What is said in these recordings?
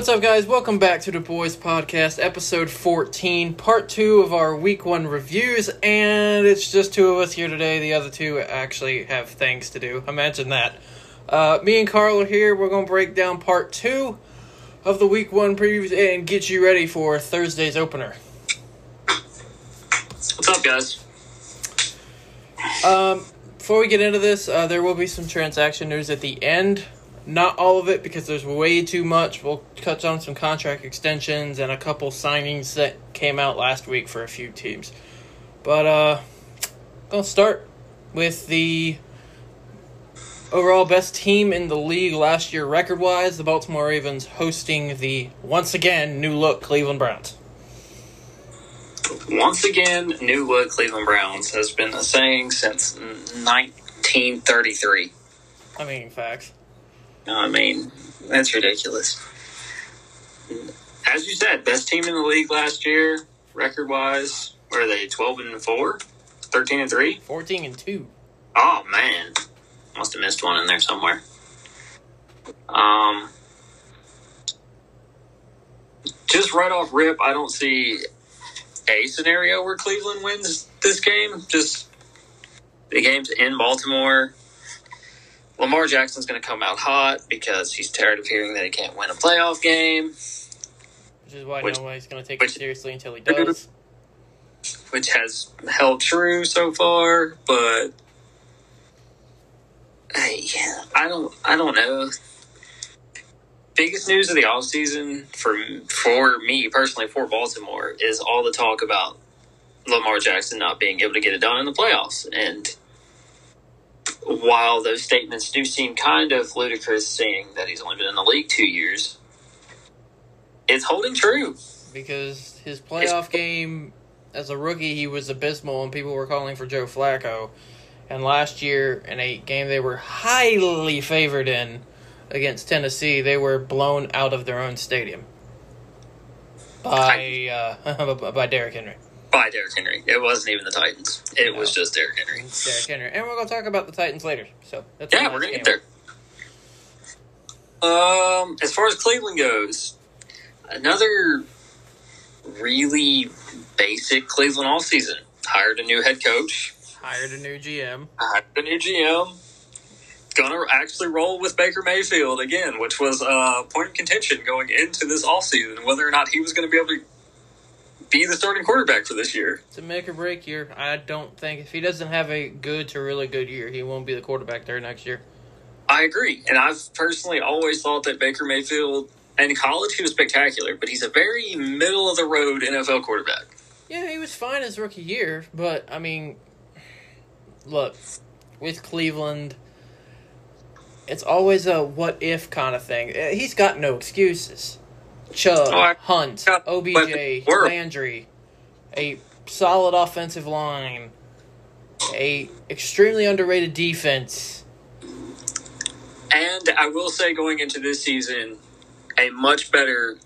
what's up, guys? Welcome back to the Boys Podcast, episode 14, part two of our week one reviews. And it's just two of us here today. The other two actually have things to do. Imagine that. Uh, me and Carl are here. We're going to break down part two of the week one previews and get you ready for Thursday's opener. What's up, guys? Um, before we get into this, uh, there will be some transaction news at the end. Not all of it because there's way too much. We'll touch on some contract extensions and a couple signings that came out last week for a few teams. But uh gonna start with the overall best team in the league last year record wise, the Baltimore Ravens hosting the once again new look Cleveland Browns. Once again, new look Cleveland Browns has been a saying since 1933. I mean facts. I mean, that's ridiculous. As you said, best team in the league last year, record wise. Were they 12 and 4? 13 and 3? 14 and 2. Oh, man. Must have missed one in there somewhere. Um, just right off rip, I don't see a scenario where Cleveland wins this game. Just the game's in Baltimore. Lamar Jackson's going to come out hot because he's tired of hearing that he can't win a playoff game, Which is why Which- nobody's gonna take which- it seriously until he does. which has held true so far. But uh, hey, I don't, I don't know. Biggest news of the offseason for for me personally for Baltimore is all the talk about Lamar Jackson not being able to get it done in the playoffs. And while those statements do seem kind of ludicrous, saying that he's only been in the league two years, it's holding true. because his playoff game as a rookie he was abysmal and people were calling for Joe Flacco. And last year in a game they were highly favored in against Tennessee, they were blown out of their own stadium by uh, by Derrick Henry. By Derrick Henry. It wasn't even the Titans. It No. was just Derrick Henry. Derrick Henry, and we're gonna talk about the Titans later. So that's Yeah, we're gonna get there. Um, as far as Cleveland goes, another really basic Cleveland all season. Hired a new head coach. Hired a new GM. Hired a new GM. Gonna actually roll with Baker Mayfield again, which was a point of contention going into this offseason, whether or not he was going to be able to be the starting quarterback for this year. It's a make or break year. I don't think if he doesn't have a good to really good year, he won't be the quarterback there next year. I agree. And I've personally always thought that Baker Mayfield, in college, he was spectacular, but he's a very middle of the road NFL quarterback. Yeah, he was fine his rookie year, but I mean, look, with Cleveland, it's always a what if kind of thing. Uh, He's got no excuses. Chubb, Oh, Hunt, OBJ. Landry, a solid offensive line, a extremely underrated defense. And I will say, going into this season, a much better.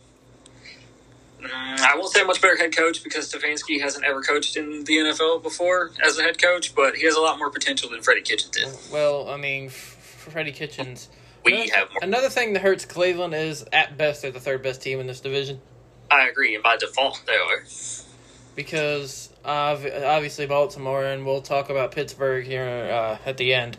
mm, I won't say a much better head coach because Stefanski hasn't ever coached in the NFL before as a head coach, but he has a lot more potential than Freddie Kitchens did. Well, I mean, Freddie Kitchens. We Another- have more. another thing that hurts Cleveland is at best they're the third best team in this division. I agree, and by default, they are. because ob- obviously Baltimore, and we'll talk about Pittsburgh here uh, at the end.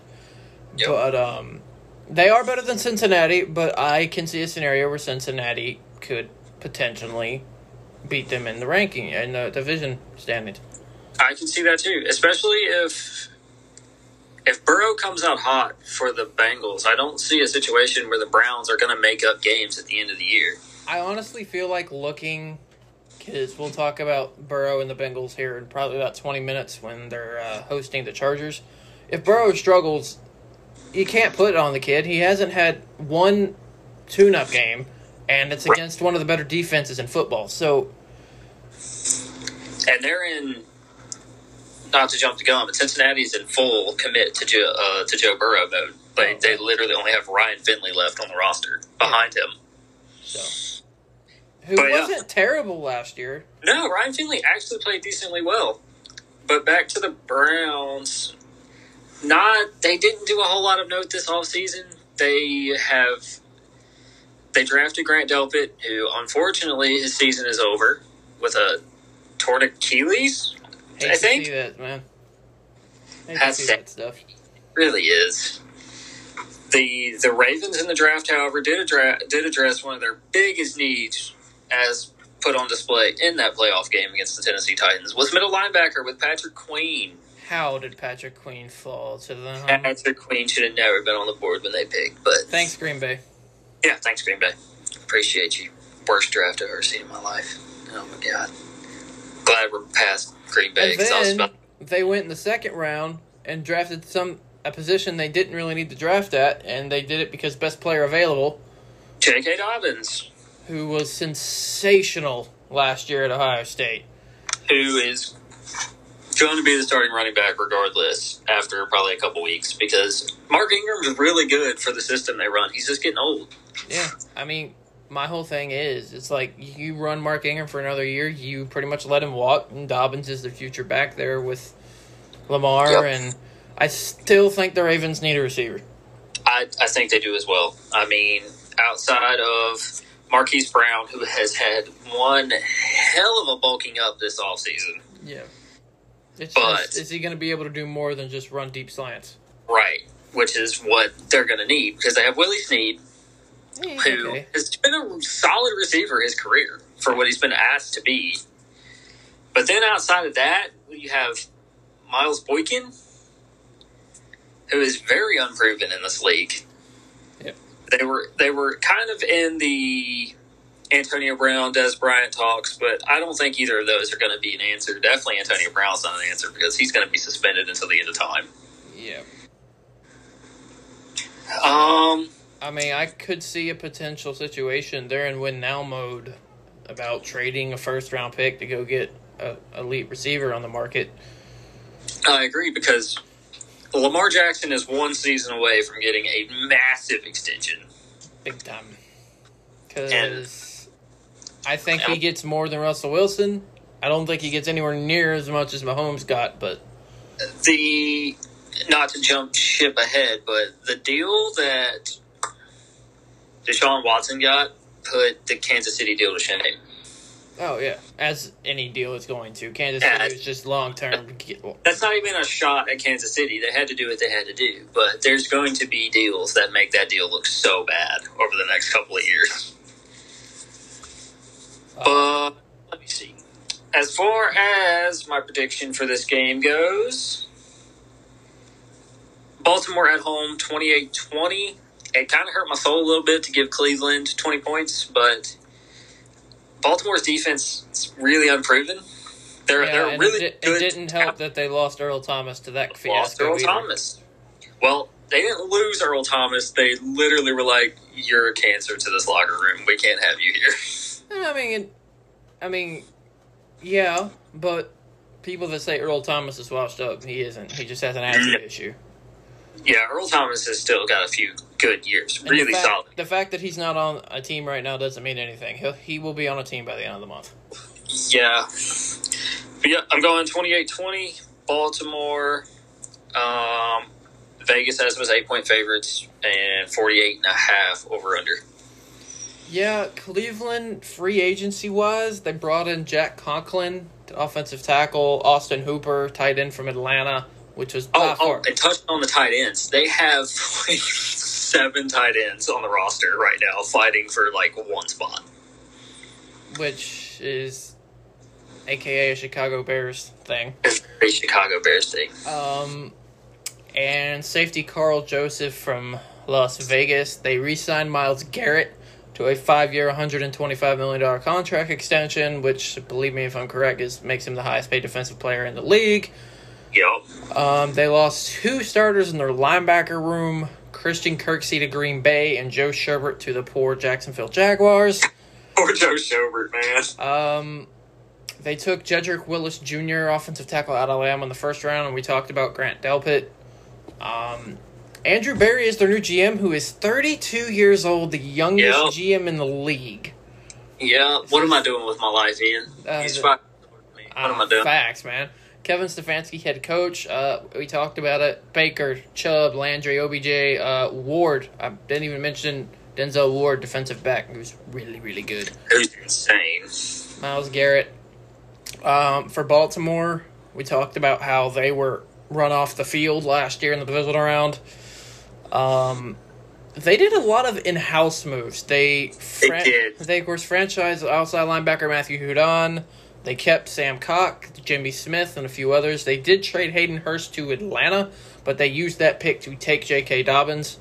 Yep. But um, they are better than Cincinnati. But I can see a scenario where Cincinnati could potentially beat them in the ranking in the division standings. I can see that too, especially if if Burrow comes out hot for the Bengals. I don't see a situation where the Browns are going to make up games at the end of the year. I honestly feel like looking, because we'll talk about Burrow and the Bengals here in probably about 20 minutes when they're uh, hosting the Chargers. If Burrow struggles, you can't put it on the kid. He hasn't had one tune up game, and it's against one of the better defenses in football. So, and they're in. Not to jump the gun, but Cincinnati's in full commit to Joe, uh, to Joe Burrow mode. They, Oh. they literally only have Ryan Finley left on the roster behind him. so who But, wasn't terrible last year. No, Ryan Finley actually played decently well. But back to the Browns, not they didn't do a whole lot of note this offseason. They have they drafted Grant Delpit, who unfortunately his season is over with a torn Achilles. Hate I think see that, man. Hate That's that stuff. really is. The the Ravens in the draft, however, did address did address one of their biggest needs as put on display in that playoff game against the Tennessee Titans was middle linebacker with Patrick Queen. How did Patrick Queen fall to the? Patrick Queen should have never been on the board when they picked, but Thanks, Green Bay. yeah, thanks Green Bay. Appreciate you. Worst draft I've ever seen in my life. Oh my god. Glad we're past And 'cause I was then they went in the second round and drafted some a position they didn't really need to draft at, and they did it because best player available, J.K. Dobbins, who was sensational last year at Ohio State. who is going to be the starting running back regardless after probably a couple weeks because Mark Ingram is really good for the system they run. He's just getting old. Yeah, I mean, my whole thing is, it's like you run Mark Ingram for another year, you pretty much let him walk, and Dobbins is the future back there with Lamar, Yep. and I still think the Ravens need a receiver. I, I think they do as well. I mean, outside of Marquise Brown, who has had one hell of a bulking up this offseason. Yeah. It's But- just, is he going to be able to do more than just run deep slants? Right. Which is what they're going to need because they have Willie Snead, Eh, who okay. has been a solid receiver his career for what he's been asked to be. But then outside of that, you have Miles Boykin, who is very unproven in this league. Yep. They were they were kind of in the Antonio Brown, Dez Bryant talks, but I don't think either of those are going to be an answer. Definitely Antonio Brown's not an answer because he's going to be suspended until the end of time. Yeah. Um, I mean, I could see a potential situation. They're in win now mode about trading a first round pick to go get a elite receiver on the market. I agree because Lamar Jackson is one season away from getting a massive extension. big time. Because I think he gets more than Russell Wilson. I don't think he gets anywhere near as much as Mahomes got, but The not to jump ship ahead, but the deal that Deshaun Watson got put the Kansas City deal to shame. oh yeah, as any deal is going to. Kansas Yeah. City is just long term. That's not even a shot at Kansas City. They had to do what they had to do, but there's going to be deals that make that deal look so bad over the next couple of years. Uh, but let me see. As far as my prediction for this game goes, Baltimore at home 28 20. It kind of hurt my soul a little bit to give Cleveland 20 points, but Baltimore's defense is really unproven. They're, Yeah, they're really it, good. it didn't help that they lost Earl Thomas to that fiasco. lost. Earl either. Thomas. Well, they didn't lose Earl Thomas. They literally were like, "You're a cancer to this locker room. We can't have you here." I mean, I mean, yeah, but people that say Earl Thomas is washed up, he isn't. He just has an attitude issue. Yeah, Earl Thomas has still got a few good years. And Really the fact, solid. The fact that he's not on a team right now doesn't mean anything. He'll, he will be on a team by the end of the month. Yeah. But yeah, I'm going 28-20. Baltimore. Um, Vegas has them as eight point favorites and 48 and a half over under. Yeah, Cleveland free agency wise, they brought in Jack Conklin, offensive tackle, Austin Hooper, tight end from Atlanta, which was Oh, oh, and touching on the tight ends, they have like seven tight ends on the roster right now, fighting for like one spot. which is aka a Chicago Bears thing. A Chicago Bears thing. Um, and safety Karl Joseph from Las Vegas. They re-signed Myles Garrett to a five-year, 125 million dollar contract extension, which, believe me if I'm correct, is makes him the highest-paid defensive player in the league. Yup. Um, they lost two starters in their linebacker room: Christian Kirksey to Green Bay and Joe Schobert to the poor Jacksonville Jaguars. Poor Joe Schobert, man. Um, they took Jedrick Willis Jr., offensive tackle out of Alabama, in the first round, and we talked about Grant Delpit. Um, Andrew Berry is their new GM, who is 32 years old, the youngest GM in the league. Yeah. What am I doing with my life, Ian? Uh, He's the- fucking. What am I Uh, doing? Facts, man. Kevin Stefanski, head coach. Uh, we talked about it. Baker, Chubb, Landry, OBJ, uh, Ward. I didn't even mention Denzel Ward, defensive back, He was really, really good. Who's insane. Myles Garrett. Um, for Baltimore, we talked about how they were run off the field last year in the divisional round. Um, they did a lot of in-house moves. They They did. They of course franchise outside linebacker Matthew Judon. They kept Sam Koch, Jimmy Smith, and a few others. They did trade Hayden Hurst to Atlanta, but they used that pick to take J.K. Dobbins.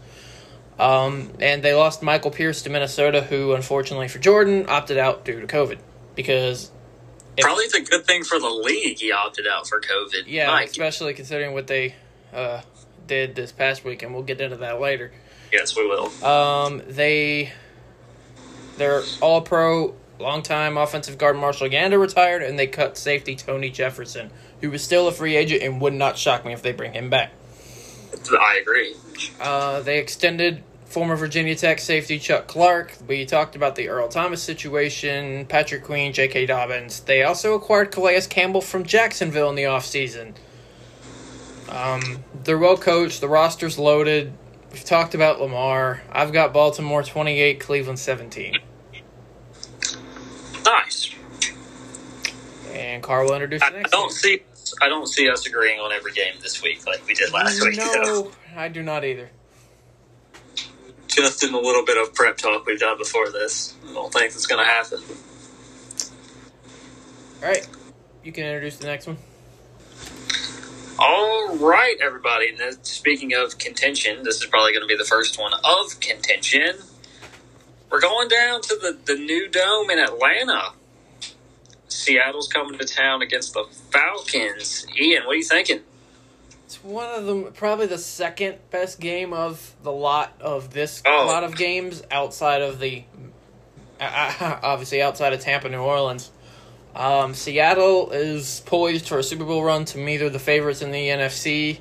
Um, and they lost Michael Pierce to Minnesota, who unfortunately for Jordan opted out due to COVID because Probably it's a good thing for the league he opted out for COVID. yeah, Mike. especially considering what they uh, did this past week, and we'll get into that later. Yes, we will. Um, they they're all pro longtime offensive guard Marshal Yanda retired, and they cut safety Tony Jefferson, who was still a free agent and would not shock me if they bring him back. I agree. Uh, they extended former Virginia Tech safety Chuck Clark. We talked about the Earl Thomas situation, Patrick Queen, J.K. Dobbins. They also acquired Calais Campbell from Jacksonville in the offseason. Um, they're well coached. The roster's loaded. We've talked about Lamar. I've got Baltimore 28, Cleveland 17. Nice. And Carl will introduce I, the I don't one. see. I don't see us agreeing on every game this week like we did last week. No, I do not either. Just in a little bit of prep talk we've done before this. I don't think it's going to happen. All right, you can introduce the next one. All right, everybody. And speaking of contention, this is probably going to be the first one of contention. We're going down to the, the new dome in Atlanta. Seattle's coming to town against the Falcons. Ian, what are you thinking? It's one of them, probably the second best game of the lot of this Oh. lot of games outside of the, uh, obviously outside of Tampa, New Orleans. Um, Seattle is poised for a Super Bowl run. To me, they're the favorites in the NFC.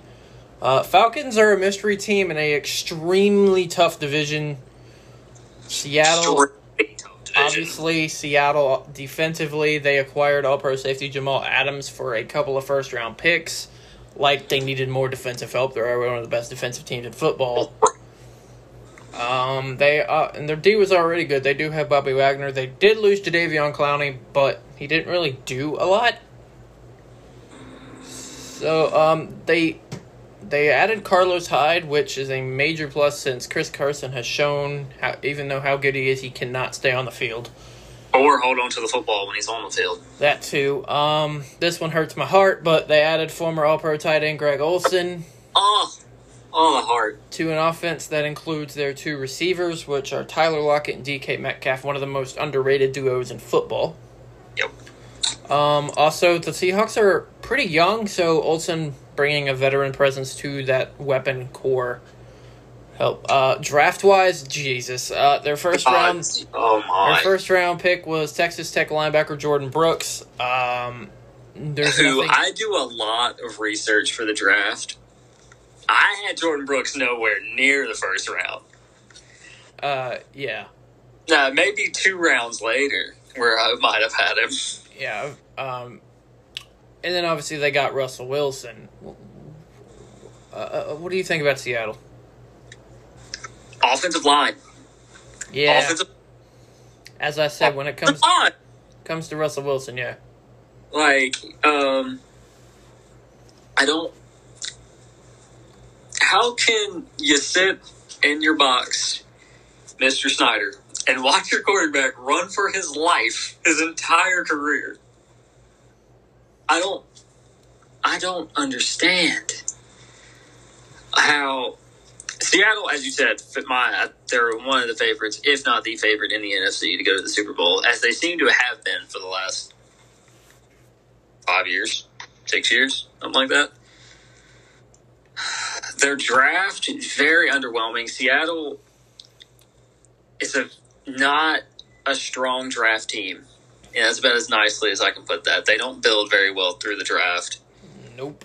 Uh, Falcons are a mystery team in a extremely tough division. Seattle. Extremely tough division. Obviously, Seattle defensively, they acquired all pro safety Jamal Adams for a couple of first round picks. Like they needed more defensive help. They're one of the best defensive teams in football. Um, they uh, and their D was already good. They do have Bobby Wagner. They did lose Jadeveon Clowney, but he didn't really do a lot. So um, they they added Carlos Hyde, which is a major plus since Chris Carson has shown, how, even though how good he is, he cannot stay on the field. Or hold on to the football when he's on the field. That too. Um, this one hurts my heart, but they added former All-Pro tight end Greg Olsen Oh, oh, the heart. to an offense that includes their two receivers, which are Tyler Lockett and DK Metcalf, one of the most underrated duos in football. Yep. Um, also, the Seahawks are pretty young, so Olsen bringing a veteran presence to that weapon core help. Uh, draft wise, Jesus, uh, their first round, Oh their first round pick was Texas Tech linebacker Jordyn Brooks. Um, there's Who nothing. I do a lot of research for the draft. I had Jordyn Brooks nowhere near the first round. uh, yeah, Nah, maybe two rounds later, where I might have had him. yeah. Um, and then obviously they got Russell Wilson. Uh, uh, what do you think about Seattle? Offensive line. Yeah, Offensive as I said, when it comes line. comes to Russell Wilson, yeah. Like, um, I don't. How can you sit in your box, Mr. Snyder, and watch your quarterback run for his life his entire career? I don't. I don't understand how Seattle, as you said, my uh, they're one of the favorites, if not the favorite in the NFC to go to the Super Bowl, as they seem to have been for the last five years, six years, something like that. Their draft very underwhelming. Seattle is a not a strong draft team. Yeah, that's about as nicely as I can put that. They don't build very well through the draft. Nope.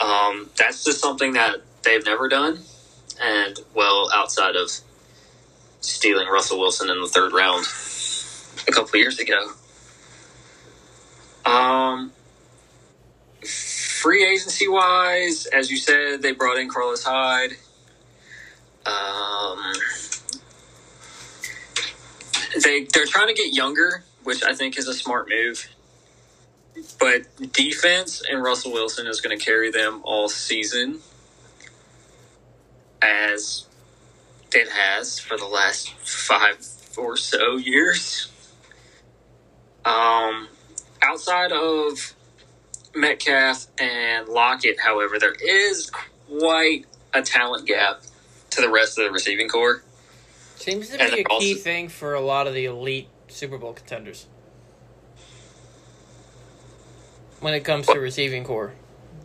Um, that's just something that they've never done. And, well, outside of stealing Russell Wilson in the third round a couple years ago. Um, free agency wise, as you said, they brought in Carlos Hyde. Um, they they're trying to get younger, which I think is a smart move. But defense and Russell Wilson is going to carry them all season, as it has for the last five or so years. Um, outside of Metcalf and Lockett, however, there is quite a talent gap to the rest of the receiving corps. Seems to be a also- key thing for a lot of the elite Super Bowl contenders. When it comes to receiving corps,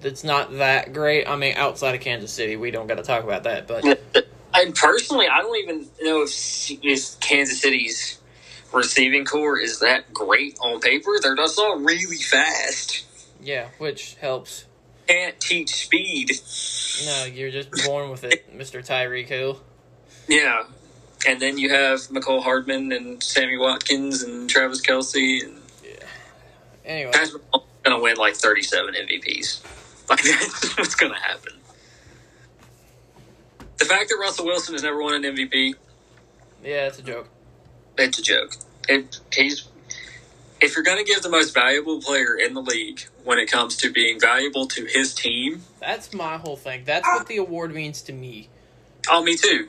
it's not that great. I mean, outside of Kansas City, we don't got to talk about that. But And personally, I don't even know if, if Kansas City's receiving corps is that great on paper. They're just all really fast. yeah, which helps. Can't teach speed. No, you're just born with it, Mister Tyreek Hill. Yeah. And then you have Mecole Hardman and Sammy Watkins and Travis Kelce. And Anyway, Patrick Mahomes going to win like 37 MVPs. Like, that's what's going to happen. The fact that Russell Wilson has never won an MVP, yeah, it's a joke. it's a joke. It, he's if you're going to give the most valuable player in the league when it comes to being valuable to his team, That's my whole thing. That's what the award means to me. oh, me too.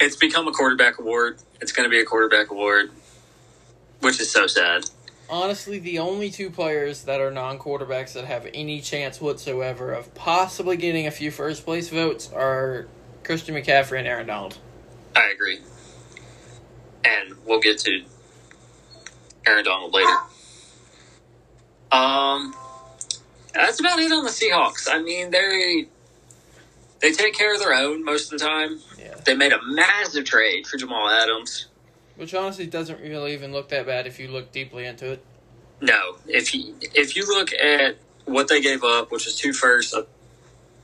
It's become a quarterback award. It's going to be a quarterback award, which is so sad. Honestly, the only two players that are non-quarterbacks that have any chance whatsoever of possibly getting a few first place votes are Christian McCaffrey and Aaron Donald. I agree. And we'll get to Aaron Donald later. Um, that's about it on the Seahawks. I mean, they they take care of their own most of the time. Yeah. They made a massive trade for Jamal Adams. Which honestly doesn't really even look that bad if you look deeply into it. No, if you if you look at what they gave up, which is two firsts, a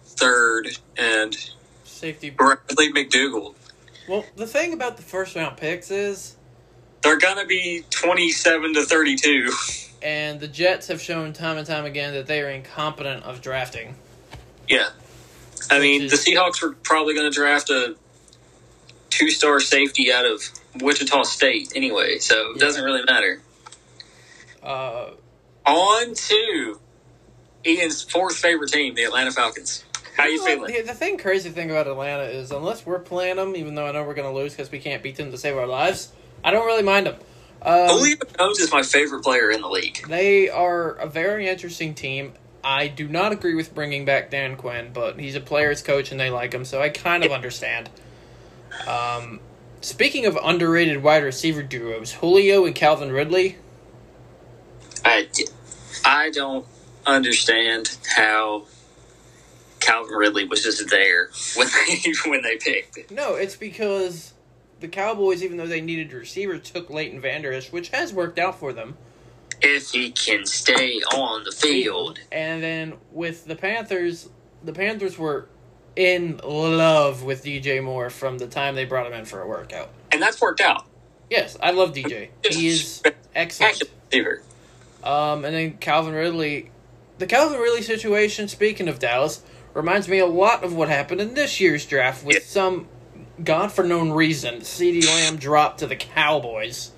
third, and Safety. Bradley McDougald, Well, the thing about the first round picks is, they're gonna be twenty seven to thirty two. and the Jets have shown time and time again that they are incompetent of drafting. Yeah. I mean, the Seahawks were probably going to draft a two star safety out of Wichita State anyway, so it Yeah. doesn't really matter. Uh, On to Ian's fourth favorite team, the Atlanta Falcons. How you know what? feeling? The, the thing crazy thing about Atlanta is unless we're playing them, even though I know we're going to lose because we can't beat them to save our lives, I don't really mind them. Um, Julio Jones is my favorite player in the league. They are a very interesting team. I do not agree with bringing back Dan Quinn, but he's a player's coach and they like him, so I kind of understand. Um, speaking of underrated wide receiver duos, Julio and Calvin Ridley. I, I don't understand how Calvin Ridley was just there when they when they picked. No, it's because the Cowboys, even though they needed a receiver, took Leighton Vander Esch, which has worked out for them. If he can stay on the field, And then with the Panthers, the Panthers were in love with DJ Moore from the time they brought him in for a workout. and that's worked out. Yes, I love DJ. He is excellent. Um, and then Calvin Ridley. The Calvin Ridley situation, speaking of Dallas, reminds me a lot of what happened in this year's draft with Yeah. some God for known reason. CeeDee Lamb dropped to the Cowboys.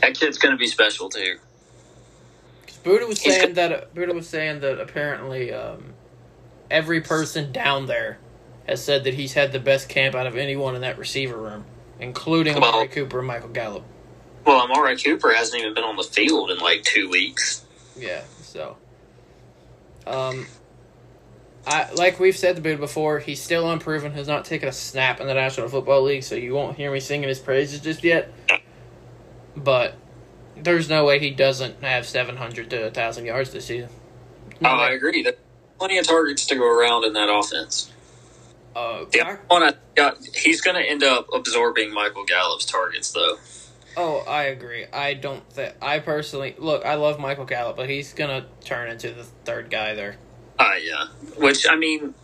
That kid's going to be special too. Buddha was He's saying that Buddha was saying that apparently um, every person down there has said that he's had the best camp out of anyone in that receiver room, including Well- Amari Cooper and Michael Gallup. Well, Amari Cooper hasn't even been on the field in like two weeks. Yeah, so um I like we've said the Buddha before, he's still unproven, has not taken a snap in the National Football League, so you won't hear me singing his praises just yet. But there's no way he doesn't have 700 to 1,000 yards this season. No oh, I agree. There's plenty of targets to go around in that offense. Uh, The I- other one I got, he's going to end up absorbing Michael Gallup's targets, though. oh, I agree. I don't think I personally look. I love Michael Gallup, but he's gonna turn into the third guy there. Uh, yeah. Which, I mean,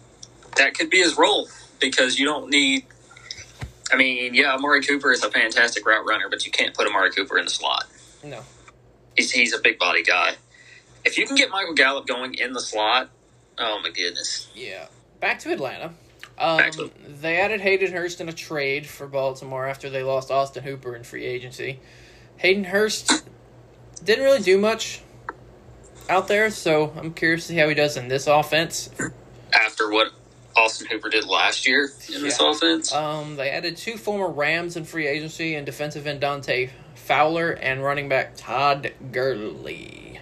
that could be his role because you don't need. I mean, yeah, Amari Cooper is a fantastic route runner, but you can't put Amari Cooper in the slot. No, He's, he's a big body guy. If you can get Michael Gallup going in the slot, oh my goodness. Yeah. Back to Atlanta. Um, Back to- they added Hayden Hurst in a trade for Baltimore after they lost Austin Hooper in free agency. Hayden Hurst didn't really do much out there, so I'm curious to see how he does in this offense. After what Austin Hooper did last year in this Yeah. offense, Um, they added two former Rams in free agency and defensive end Dante Fowler and running back Todd Gurley.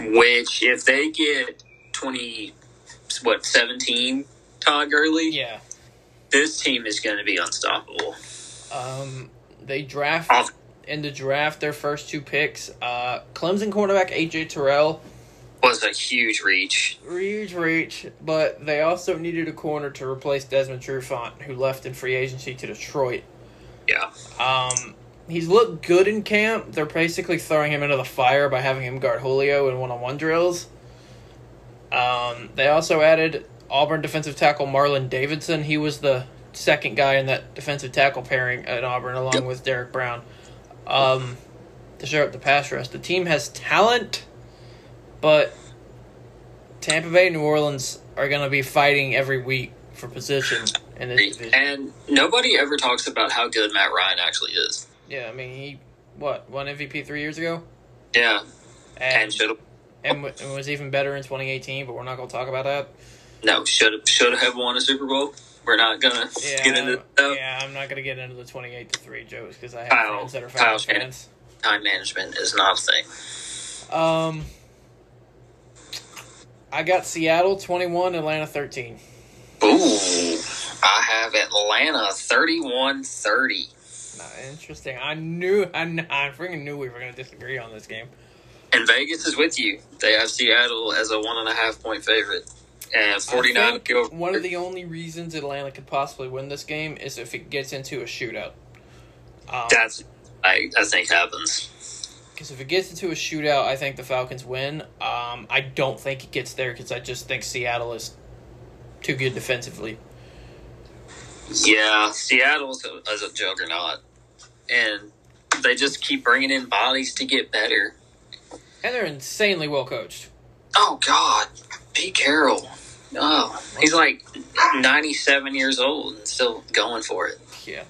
which if they get twenty, what seventeen, Todd Gurley, Yeah. this team is going to be unstoppable. Um, they draft Off- in the draft their first two picks. Uh, Clemson cornerback AJ Terrell, Was a huge reach. huge reach, but they also needed a corner to replace Desmond Trufant, who left in free agency to Detroit. Yeah, Um, he's looked good in camp. They're basically throwing him into the fire by having him guard Julio in one-on-one drills. Um, they also added Auburn defensive tackle Marlon Davidson. He was the second guy in that defensive tackle pairing at Auburn, along Yep. with Derrick Brown, um, to shore up the pass rush. The team has talent, but Tampa Bay and New Orleans are going to be fighting every week for position in this division. and nobody ever talks about how good Matt Ryan actually is. Yeah, I mean, he what won MVP three years ago, Yeah, and and should have and, and was even better in 2018. But we're not going to talk about that. no should have should have won a Super Bowl. We're not gonna Yeah, get into that. yeah, I'm not going to get into the 28 to three jokes because I have Kyle- friends that are Kyle fans. Time management is not a thing. Um, I got Seattle 21, Atlanta 13. Ooh, I have Atlanta 31-30. Nah, interesting. I knew, I, I freaking knew we were going to disagree on this game. And Vegas is with you. They have Seattle as a one and a half point favorite. And 49 I one of the only reasons Atlanta could possibly win this game is if it gets into a shootout. Um, That's I, I think happens. Because if it gets into a shootout, I think the Falcons win. Um, I don't think it gets there because I just think Seattle is too good defensively. Yeah, Seattle's a, is a juggernaut. And they just keep bringing in bodies to get better. And they're insanely well coached. Oh, God. Pete Carroll. Oh, he's like 97 years old and still going for it. Yeah.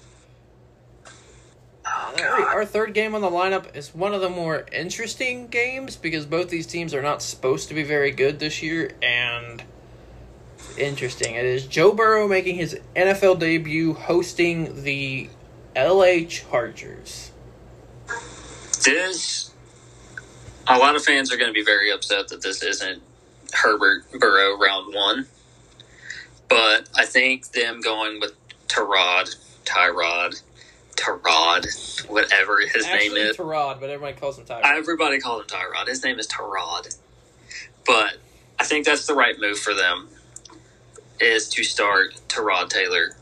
Oh, Our, third game on the lineup is one of the more interesting games because both these teams are not supposed to be very good this year, and interesting. It is Joe Burrow making his NFL debut hosting the LA Chargers. This, a lot of fans are going to be very upset that this isn't Herbert Burrow round one. But I think them going with Tyrod, Tyrod, Tyrod, whatever his name is. Tyrod, but everybody calls him Tyrod. Everybody called him Tyrod. His name is Tyrod. But I think that's the right move for them is to start Tyrod Taylor.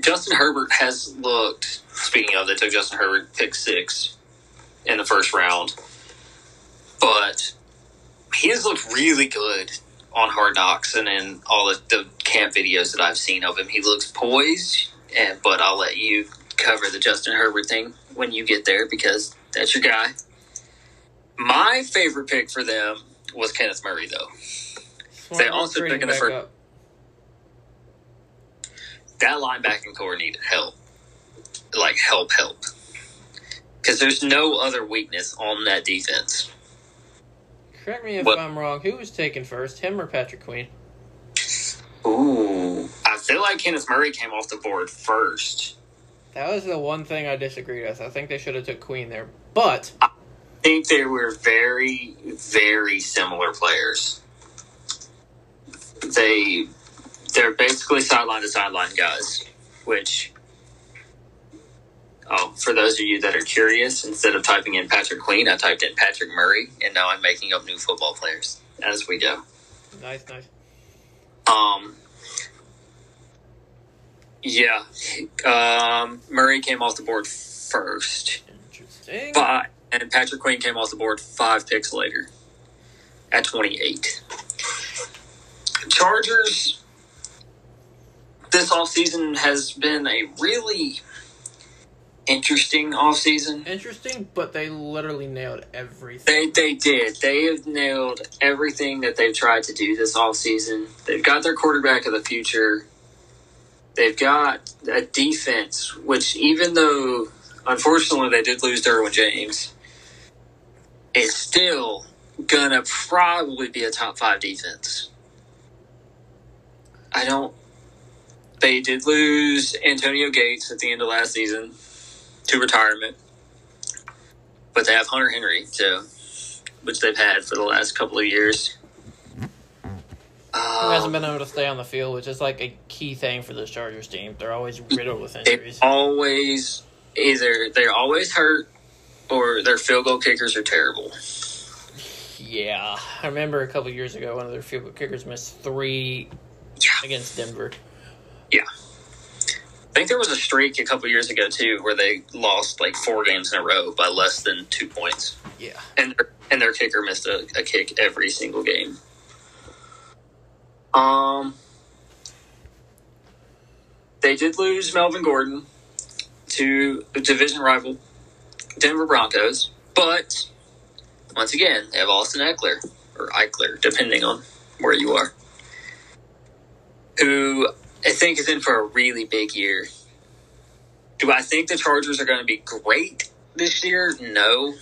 Justin Herbert has looked speaking of they took Justin Herbert pick six in the first round. But he has looked really good on Hard Knocks and in all the, the camp videos that I've seen of him. He looks poised and but I'll let you cover the Justin Herbert thing when you get there because that's your guy. My favorite pick for them was Kenneth Murray, though. They also took in the first- up. That linebacking corps needed help. Like, help, help. Because there's no other weakness on that defense. Correct me if? I'm wrong. Who was taken first, him or Patrick Queen? Ooh. I feel like Kenneth Murray came off the board first. That was the one thing I disagreed with. I think they should have took Queen there, but I think they were very, very similar players. They they're basically sideline to sideline guys, which oh, for those of you that are curious, instead of typing in Patrick Queen, I typed in Patrick Murray, and now I'm making up new football players as we go. nice, nice. Um, yeah, um, Murray came off the board first. Interesting. Five, and Patrick Queen came off the board five picks later at 28. Chargers Uh, this offseason has been a really interesting offseason. Interesting, but they literally nailed everything. They they did. They have nailed everything that they've tried to do this offseason. They've got their quarterback of the future. They've got a defense, which even though unfortunately they did lose Derwin James, is still gonna probably be a top five defense. I don't. They did lose Antonio Gates at the end of last season to retirement, but they have Hunter Henry too, which they've had for the last couple of years. Who hasn't Um, been able to stay on the field, which is like a key thing for this Chargers team. They're always riddled with they injuries. always either they're always hurt or their field goal kickers are terrible. Yeah, I remember a couple years ago, one of their field goal kickers missed three against Denver. Yeah, I think there was a streak a couple years ago too where they lost like four games in a row by less than two points, Yeah, and their, and their kicker missed a, a kick every single game. Um, they did lose Melvin Gordon to a division rival Denver Broncos, but once again they have Austin Eckler or Eichler, depending on where you are, who I think is in for a really big year. Do I think the Chargers are going to be great this year? No.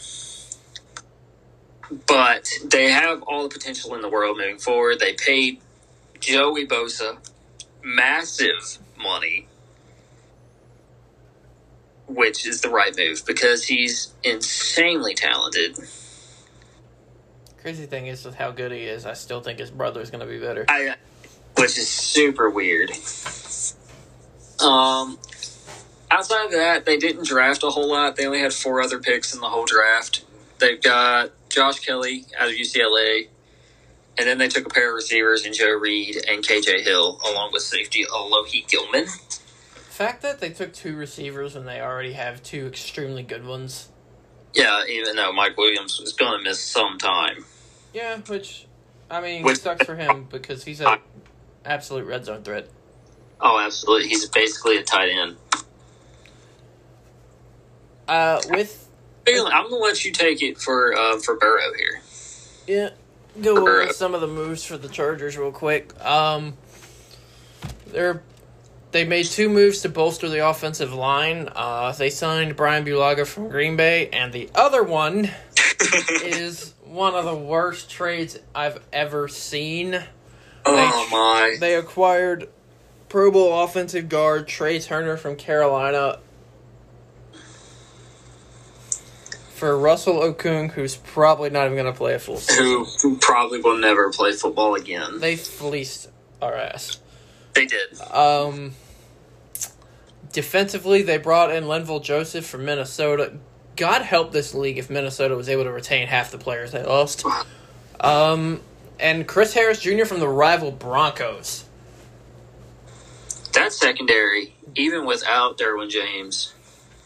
But they have all the potential in the world moving forward. They paid Joey Bosa massive money, which is the right move because he's insanely talented. crazy thing is with how good he is, I still think his brother is going to be better. I, which is super weird. Um, outside of that, they didn't draft a whole lot. They only had four other picks in the whole draft. They've got Josh Kelley out of UCLA, and then they took a pair of receivers in Joe Reed and KJ Hill, along with safety Alohi Gilman. The fact that they took two receivers and they already have two extremely good ones. Yeah, even though Mike Williams is going to miss some time. Yeah, which I mean Which- sucks for him because he's an absolute red zone threat. Oh, absolutely. He's basically a tight end. Uh, with I'm going to let you take it for uh, for Burrow here. Yeah, go over Burrow. some of the moves for the Chargers real quick. Um, they're they made two moves to bolster the offensive line. Uh, they signed Bryan Bulaga from Green Bay, and the other one is one of the worst trades I've ever seen. oh, my. They acquired Pro Bowl offensive guard Trai Turner from Carolina for Russell Okung, who's probably not even going to play a full season. who probably will never play football again. They fleeced our ass. They did. Um, defensively, they brought in Linval Joseph from Minnesota. God help this league if Minnesota was able to retain half the players they lost. Um, and Chris Harris Jr. from the rival Broncos. That secondary, even without Derwin James,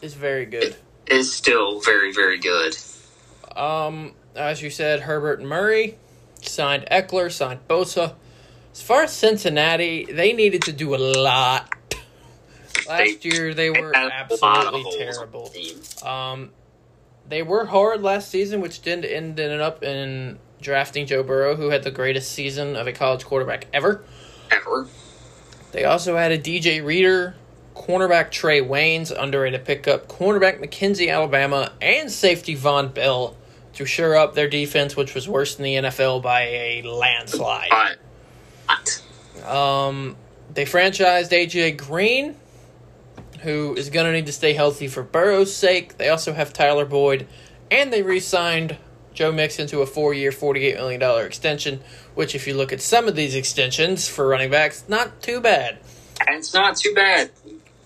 is very good. Is still very, very good. Um, as you said, Herbert Murray signed Eckler, signed Bosa. As far as Cincinnati, they needed to do a lot. Last They- year, they were They had a lot of absolutely terrible. Um, they were hard last season, which didn't end ended up in drafting Joe Burrow, who had the greatest season of a college quarterback ever. Ever. They also had a DJ Reader, cornerback Trae Waynes, underrated pickup, cornerback McKenzie, Alabama, and safety Vonn Bell to shore up their defense, which was worse than the NFL by a landslide. Um, they franchised AJ Green, who is going to need to stay healthy for Burrow's sake. They also have Tyler Boyd, and they re signed Joe Mixon to a four year, $48 million extension, which, if you look at some of these extensions for running backs, not too bad. and it's not too bad,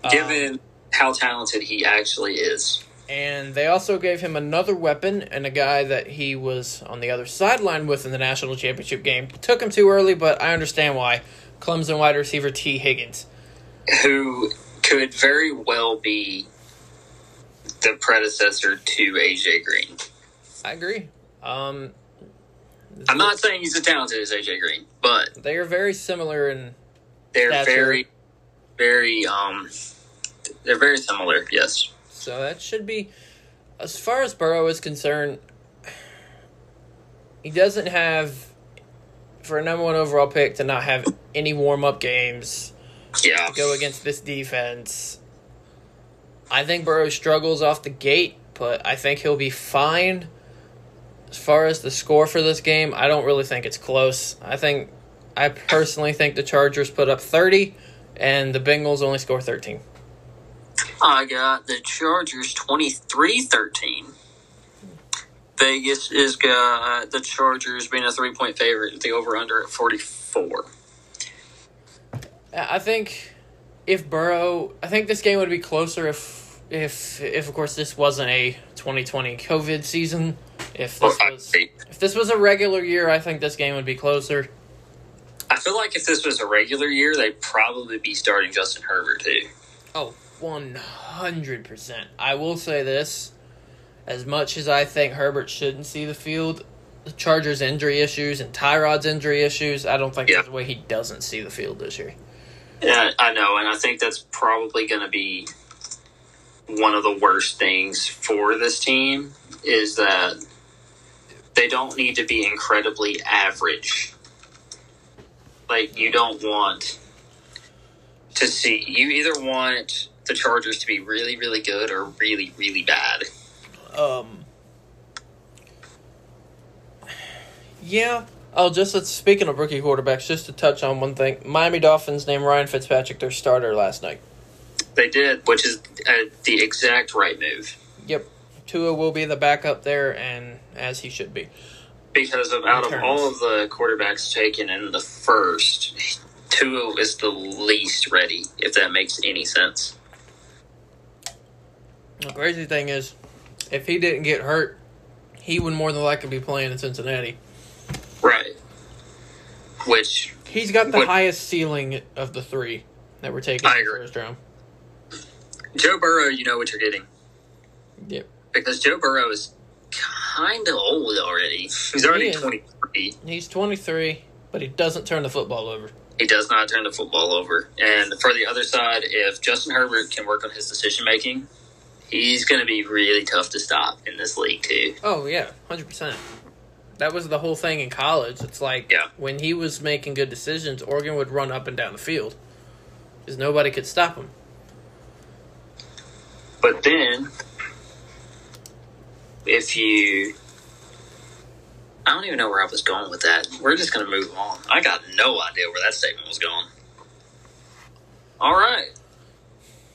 Um, given how talented he actually is. And they also gave him another weapon and a guy that he was on the other sideline with in the national championship game. Took him too early, but I understand why. Clemson wide receiver Tee Higgins. Who could very well be the predecessor to AJ Green. I agree. Um, I'm not saying he's as talented as AJ Green, but They are very similar in they're Stature. very, very um, they're very similar. Yes. So that should be, as far as Burrow is concerned, he doesn't have, for a number one overall pick, to not have any warm up games Yeah. to go against this defense. I think Burrow struggles off the gate, but I think he'll be fine. As far as the score for this game, I don't really think it's close. I think, I personally think the Chargers put up 30 and the Bengals only score 13. I got the Chargers 23 13. Vegas is got the Chargers being a three point favorite, the over under at 44. I think if Burrow, I think this game would be closer if, if, if of course this wasn't a 2020 COVID season. If this oh, was, if this was a regular year, I think this game would be closer. I feel like if this was a regular year, they'd probably be starting Justin Herbert too. Oh, 100%. I will say this. As much as I think Herbert shouldn't see the field, the Chargers' injury issues and Tyrod's injury issues, I don't think Yeah. there's a way he doesn't see the field this year. Yeah, I know, and I think that's probably going to be one of the worst things for this team is that they don't need to be incredibly average. Like you don't want to see you either want the Chargers to be really really good or really really bad. Um. Yeah. Oh, just let's, speaking of rookie quarterbacks, just to touch on one thing, Miami Dolphins named Ryan Fitzpatrick their starter last night. They did, which is uh, the exact right move. Yep, Tua will be the backup there, and as he should be. Because of out of all of the quarterbacks taken in the first, Tua is the least ready. If that makes any sense. The crazy thing is, if he didn't get hurt, he would more than likely be playing in Cincinnati. Right. Which He's got the What- highest ceiling of the three that were taken I in the agree. first round. Joe Burrow, you know what you're getting Yep. because Joe Burrow is kind of old already. He's already He 23. He's 23, but he doesn't turn the football over. He does not turn the football over. And for the other side, if Justin Herbert can work on his decision making, he's going to be really tough to stop in this league too. Oh yeah, hundred percent. That was the whole thing in college. It's like Yeah. when he was making good decisions, Oregon would run up and down the field because nobody could stop him. But then, if you. I don't even know where I was going with that. We're just going to move on. I got no idea where that statement was going. All right.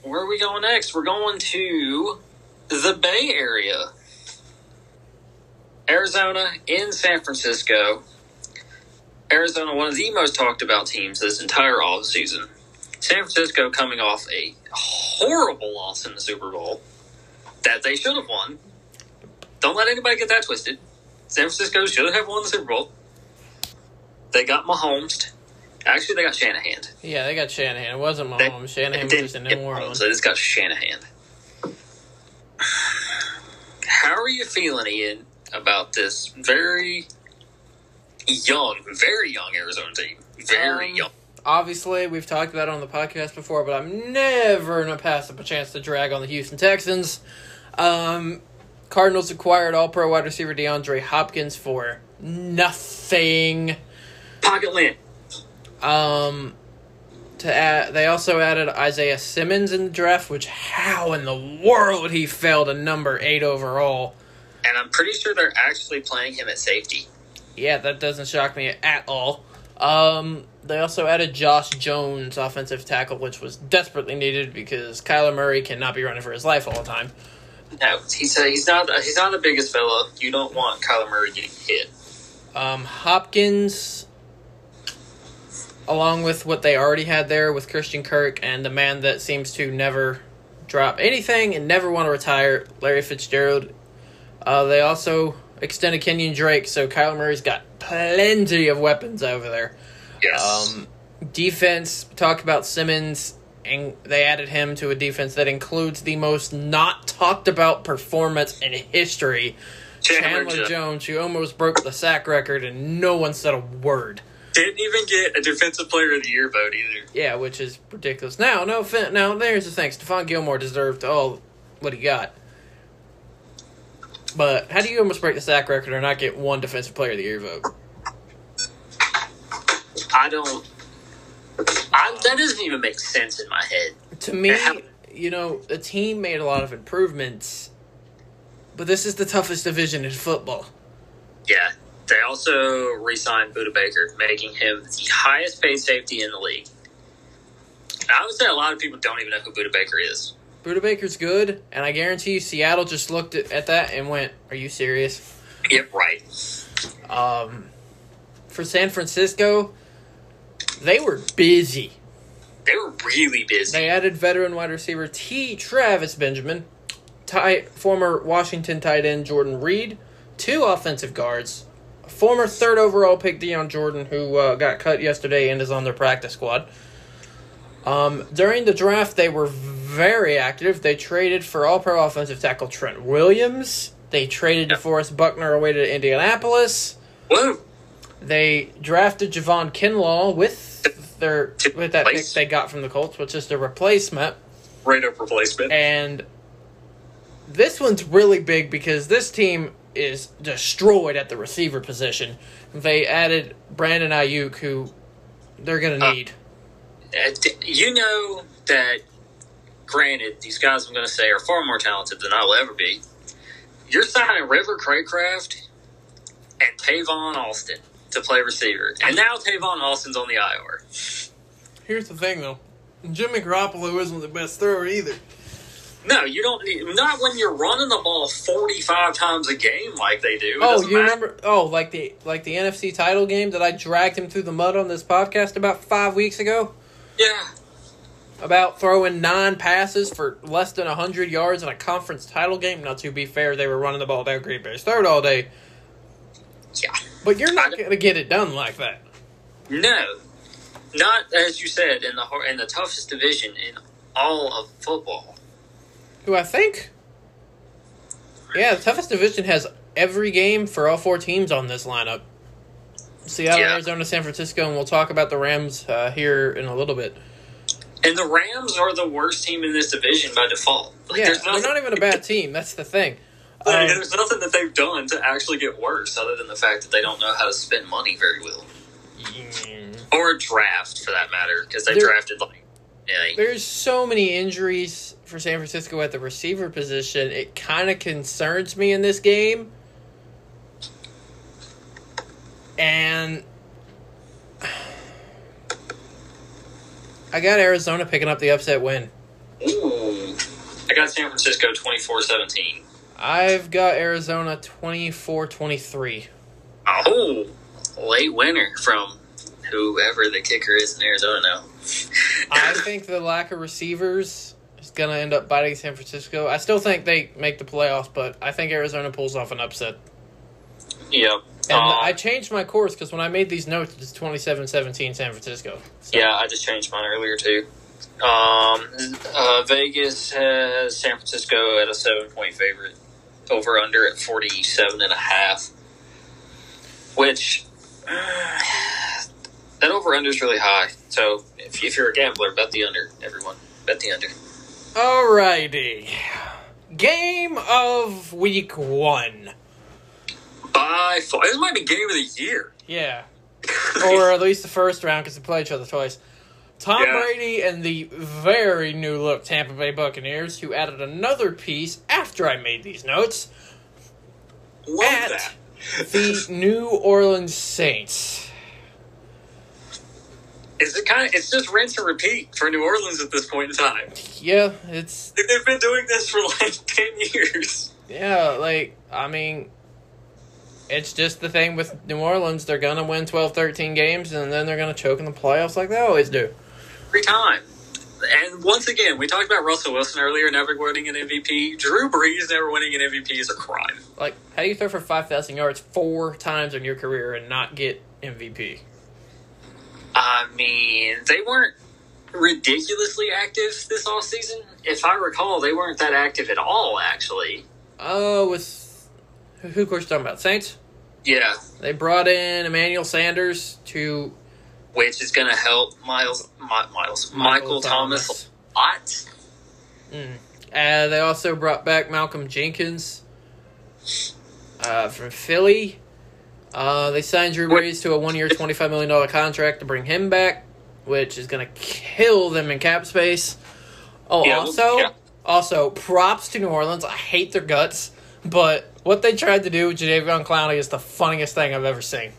Where are we going next? We're going to the Bay Area. Arizona in San Francisco. Arizona, one of the most talked about teams this entire offseason. San Francisco coming off a horrible loss in the Super Bowl that they should have won. Don't let anybody get that twisted. San Francisco should have won the Super Bowl. They got Mahomes. Actually, they got Shanahan. Yeah, they got Shanahan. It wasn't They- Mahomes. Shanahan was they just in New Orleans. They just got Shanahan. How are you feeling, Ian, about this very young, very young Arizona team? Very Um, young. Obviously, we've talked about it on the podcast before, but I'm never gonna pass up a chance to drag on the Houston Texans. Um, Cardinals acquired All-Pro wide receiver DeAndre Hopkins for nothing. Pocket Lint. Um, to add, they also added Isaiah Simmons in the draft, which how in the world he fell to number eight overall? And I'm pretty sure they're actually playing him at safety. Yeah, that doesn't shock me at all. Um, they also added Josh Jones, offensive tackle, which was desperately needed because Kyler Murray cannot be running for his life all the time. No, he's a, he's not he's not the biggest fella. You don't want Kyler Murray getting hit. Um, Hopkins, along with what they already had there with Christian Kirk and the man that seems to never drop anything and never want to retire, Larry Fitzgerald. Uh, they also extended Kenyan Drake, so Kyler Murray's got plenty of weapons over there. Yes. Um, defense, talk about Simmons, and they added him to a defense that includes the most not talked about performance in history. Chandler Jo- Jones, who almost broke the sack record, and no one said a word. didn't even get a defensive player of the year vote either. Yeah, which is ridiculous. Now, no, fin- now there's the thing. Stephon Gilmore deserved all what he got. But how do you almost break the sack record or not get one Defensive Player of the Year vote? I don't. I, that doesn't even make sense in my head. To me, you know, the team made a lot of improvements, but this is the toughest division in football. Yeah. They also re-signed Budda Baker, making him the highest paid safety in the league. And I would say a lot of people don't even know who Budda Baker is. Budda Baker's good, and I guarantee you Seattle just looked at, at that and went, Are you serious? Yep, right. Um, for San Francisco, they were busy. They were really busy. They added veteran wide receiver T. Travis Benjamin, tight, former Washington tight end Jordan Reed, two offensive guards, former third overall pick Dion Jordan, who uh, got cut yesterday and is on their practice squad. Um, during the draft, they were very active. They traded for All Pro offensive tackle Trent Williams. They traded Yep. DeForest Buckner away to Indianapolis. Whoa. They drafted Javon Kinlaw with their with that pick they got from the Colts, which is the replacement. Right up replacement. And this one's really big because this team is destroyed at the receiver position. They added Brandon Aiyuk, who they're going to Uh, need. Uh, you know that, granted, these guys I'm going to say are far more talented than I will ever be. You're signing River Cracraft and Tavon Austin to play receiver. And now Tavon Austin's on the IR. Here's the thing, though. Jimmy Garoppolo isn't the best thrower either. No, you don't need, not when you're running the ball 45 times a game like they do. It Oh, you matter. remember? Oh, like the like the NFC title game that I dragged him through the mud on this podcast about five weeks ago. Yeah. about throwing nine passes for less than 100 yards in a conference title game. Now, to be fair, they were running the ball down Green Bay's third all day. Yeah. But you're not going to get it done like that. No. Not, as you said, in the, in the toughest division in all of football. Who I think. Yeah, the toughest division has every game for all four teams on this lineup. Seattle, Yeah. Arizona, San Francisco, and we'll talk about the Rams uh, here in a little bit. And the Rams are the worst team in this division by default. Like, Yeah, they're not even a bad team. That's the thing. Like, Um, there's nothing that they've done to actually get worse, other than the fact that they don't know how to spend money very well, mm, or draft for that matter, because they They're- drafted like, yeah, There's so many injuries for San Francisco at the receiver position. It kind of concerns me in this game. And I got Arizona picking up the upset win. Ooh. I got San Francisco 24-17. I've got Arizona 24 23. Oh, late winner from whoever the kicker is in Arizona now. I think the lack of receivers is going to end up biting San Francisco. I still think they make the playoffs, but I think Arizona pulls off an upset. Yep. And Um, I changed my course because when I made these notes, it's 27 17 San Francisco. So, Yeah, I just changed mine earlier too. Um, uh, Vegas has San Francisco at a seven point favorite, over under at forty seven and a half. Which that over under is really high. So if, if you're a gambler, bet the under. Everyone, bet the under. Alrighty. Game of week one. By far, this might be game of the year. Yeah. Or at least the first round because they play each other twice. Tom Yeah. Brady and the very new look Tampa Bay Buccaneers, who added another piece after I made these notes, Love At that. the New Orleans Saints. Is it kind of? It's just rinse and repeat for New Orleans at this point in time. Yeah, it's They've been doing this for like ten years. Yeah, like, I mean, it's just the thing with New Orleans. They're going to win 12, 13 games, and then they're going to choke in the playoffs like they always do. Every time. And once again, we talked about Russell Wilson earlier never winning an MVP. Drew Brees never winning an MVP is a crime. Like, how do you throw for 5,000 yards four times in your career and not get MVP? I mean, they weren't ridiculously active this off season. If I recall, they weren't that active at all. Actually, Oh, with. Who, who course talking about? Saints? yeah, They brought in Emmanuel Sanders to. Which is going to help Miles, Mi- Miles, Michael, Thomas. a lot. Mm. Uh, they also brought back Malcolm Jenkins uh, from Philly. Uh, they signed Drew Brees to a one-year, twenty-five million dollar contract to bring him back, which is going to kill them in cap space. Oh, Yeah, also, yeah. also props to New Orleans. I hate their guts, but what they tried to do with Jadeveon Clowney is the funniest thing I've ever seen.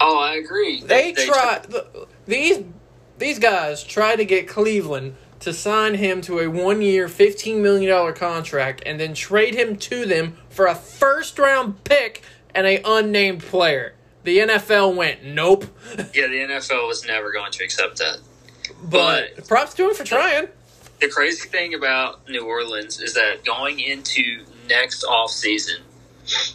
Oh, I agree. They tried the- these these guys tried to get Cleveland to sign him to a one year, fifteen million dollar contract, and then trade him to them for a first round pick and a unnamed player. The NFL went nope, Yeah, the NFL was never going to accept that. but props to him for trying. The crazy thing about New Orleans is that going into next off season They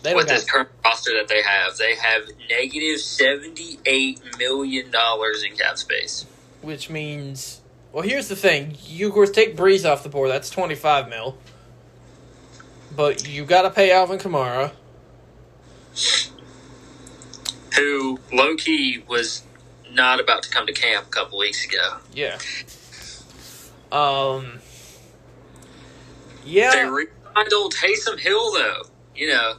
with this current roster that they have, they have negative seventy eight million dollars in cap space. which means well, here's the thing: you of course take Brees off the board. That's twenty five mil, but you got to pay Alvin Kamara. Who low key was not about to come to camp a couple weeks ago. Yeah. Um. Yeah. They re-signed old Taysom Hill though. You know,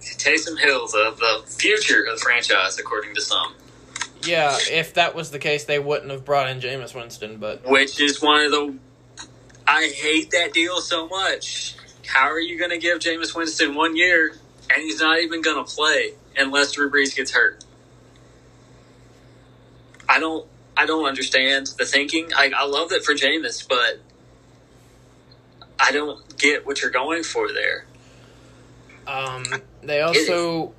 Taysom Hill, the the future of the franchise, according to some. Yeah, if that was the case, they wouldn't have brought in Jameis Winston. But which is one of the. I hate that deal so much. How are you going to give Jameis Winston one year and he's not even going to play unless Drew Brees gets hurt? I don't. I don't understand the thinking. I, I love it for Jameis, but I don't get what you're going for there. Um, they also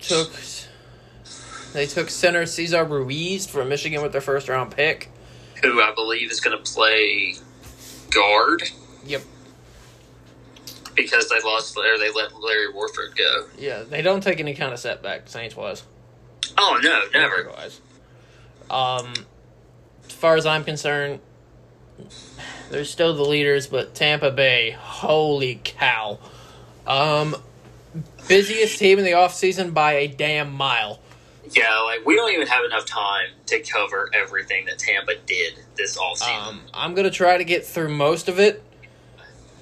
took they took center Cesar Ruiz from Michigan with their first round pick. Who I believe is going to play guard Yep. because they lost or they let Larry Warford go. Yeah, they don't take any kind of setback. Saints was Oh no, never. Otherwise. Um, as far as I'm concerned, they're still the leaders, but Tampa Bay, holy cow. Um, busiest team in the offseason by a damn mile. Yeah, like we don't even have enough time to cover everything that Tampa did this offseason. Um, I'm going to try to get through most of it.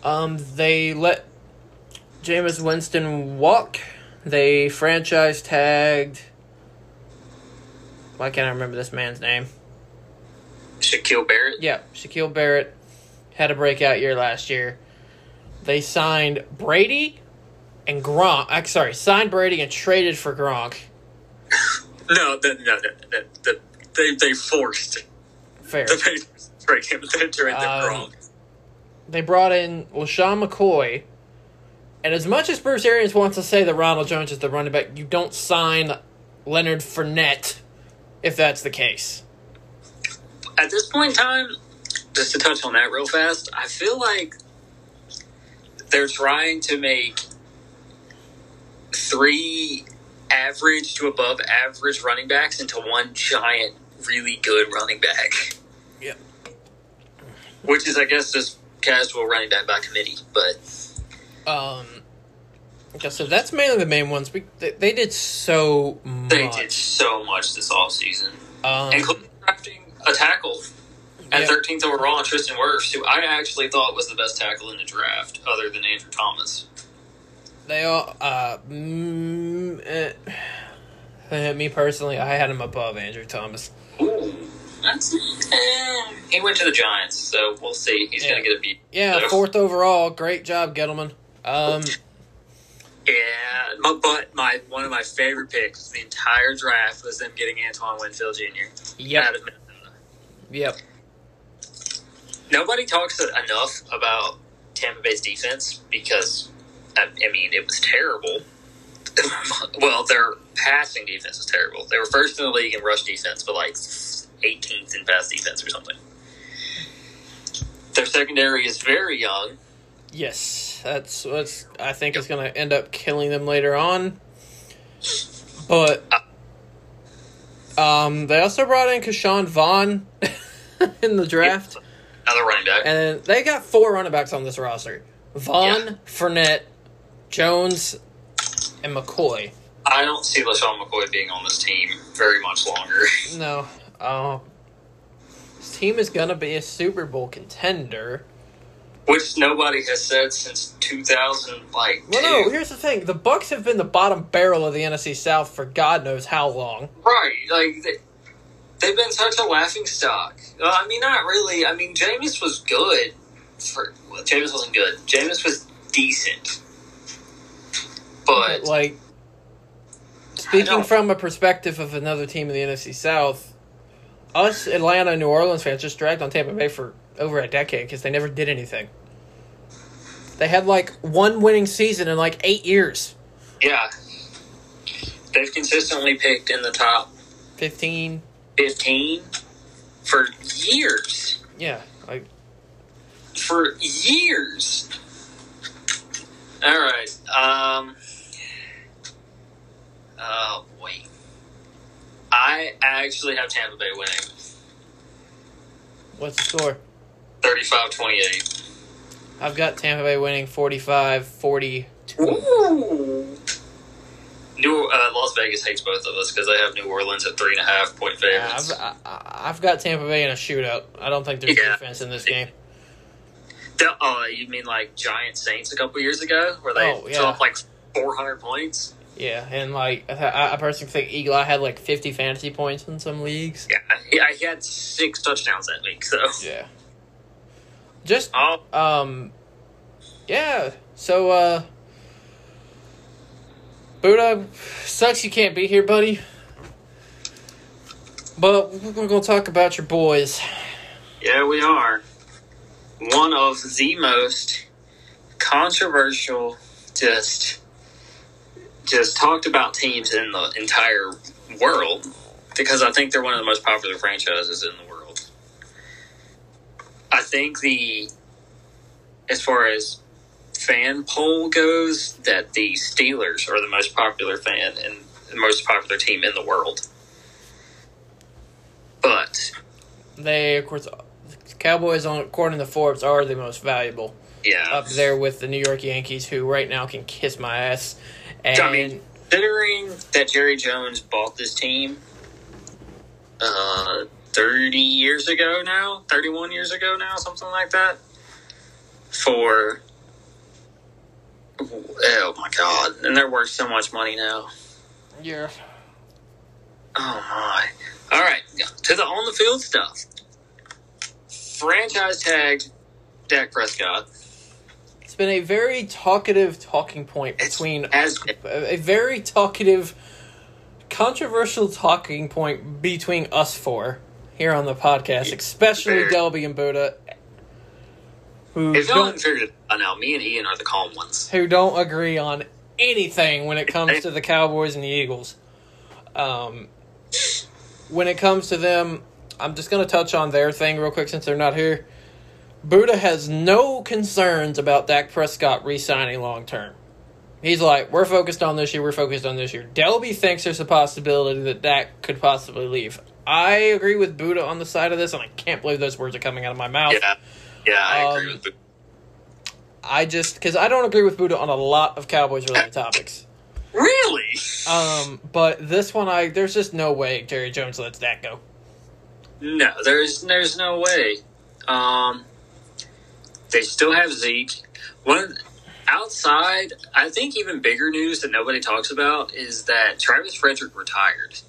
Um, they let Jameis Winston walk. They franchise tagged. Why can't I remember this man's name? Shaquille Barrett. Yeah, Shaquille Barrett had a breakout year last year. They signed Brady and Gronk. I'm sorry, signed Brady and traded for Gronk. No, the, no, no, no, the, they they forced Fair. the Patriots to trade him. They traded Um, wrong. They brought in LeSean McCoy. And as much as Bruce Arians wants to say that Ronald Jones is the running back, you don't sign Leonard Fournette if that's the case. At this point in time, just to touch on that real fast, I feel like they're trying to make three average to above average running backs into one giant, really good running back. Yep. Which is, I guess, just casual running back by committee, but Um, okay, so that's mainly the main ones. We, they, they did so much. they did so much this offseason. Um, including drafting a tackle at Yeah. 13th overall Tristan Wirfs, who I actually thought was the best tackle in the draft, other than Andrew Thomas. They all, uh, mm, eh, me personally, I had him above Andrew Thomas. Ooh, that's eh. he went to the Giants, so we'll see. He's Yeah. going to get a beat. Yeah, So- fourth overall. Great job, Gettleman. Um, Yeah, my, but my one of my favorite picks the entire draft was them getting Antoine Winfield Jr. yep, out of Minnesota. yep. Nobody talks enough about Tampa Bay's defense because, I, I mean, it was terrible. well, their passing defense was terrible. They were first in the league in rush defense, but like 18th in pass defense or something. Their secondary is very young. Yes, that's what's I think is going to end up killing them later on. But um, they also brought in Ke'Shawn Vaughn in the draft, Another running back. and they got four running backs on this roster: Vaughn, Yeah. Fournette, Jones, and McCoy. I don't see LeSean McCoy being on this team very much longer. No, uh, this team is going to be a Super Bowl contender. which nobody has said since 2000. Like, Well, two. no. Here's the thing: the Bucks have been the bottom barrel of the NFC South for God knows how long. right? Like, they've been such a laughing stock. Well, I mean, not really. I mean, Jameis was good. For well, Jameis wasn't good. Jameis was decent, but like speaking from a perspective of another team in the NFC South, us Atlanta New Orleans fans just dragged on Tampa Bay for over a decade because they never did anything. They had like one winning season in like eight years, yeah, they've consistently picked in the top fifteen. 15 for years. Yeah, I For years. All right. Um. Oh wait. I actually have Tampa Bay winning what's the score? 35-28. I've got Tampa Bay winning 45-42. Ooh. New uh, Las Vegas hates both of us because they have New Orleans at three and a half point Yeah, favorites. I've, I, I've got Tampa Bay in a shootout. I don't think there's Yeah. defense in this game. The- oh, you mean like Giant Saints a couple years ago, where they Oh, yeah. like four hundred points? Yeah, and like I, I personally think Eagle Eye had like 50 fantasy points in some leagues. Yeah, he, he had six touchdowns that week. So, Yeah. Just oh, um yeah, so uh Buddha sucks you can't be here, buddy. But we're gonna talk about your boys. Yeah, we are. One of the most controversial, just just talked about teams in the entire world because I think they're one of the most popular franchises in the world. I think the as far as fan poll goes, that the Steelers are the most popular fan and the most popular team in the world. But They of course Cowboys on according to Forbes are the most valuable. yeah, Up there with the New York Yankees who right now can kiss my ass. And I mean, considering that Jerry Jones bought this team uh, 30 years ago now, 31 years ago now, something like that, for. Oh my god. And they're worth so much money now. yeah. Oh my. Alright, to the on the field stuff. Franchise tagged Dak Prescott. It's been a very talkative talking point between as a a very talkative, controversial talking point between us four here on the podcast, especially Delby and Buddha, who if don't, figured it out now, me and Ian are the calm ones. who don't agree on anything when it comes to the Cowboys and the Eagles. Um, when it comes to them, I'm just going to touch on their thing real quick since they're not here. Buddha has no concerns about Dak Prescott re-signing long term. He's like, we're focused on this year. We're focused on this year. Delby thinks there's a possibility that Dak could possibly leave. I agree with Buddha on the side of this, and I can't believe those words are coming out of my mouth. Yeah. Yeah, I Um, agree with you. I just because I don't agree with Buddha on a lot of Cowboys related topics. Really? Um, but this one, I there's just no way Jerry Jones lets that go. No, there's there's no way. Um, they still have Zeke. One outside, I think even bigger news that nobody talks about is that Travis Frederick retired.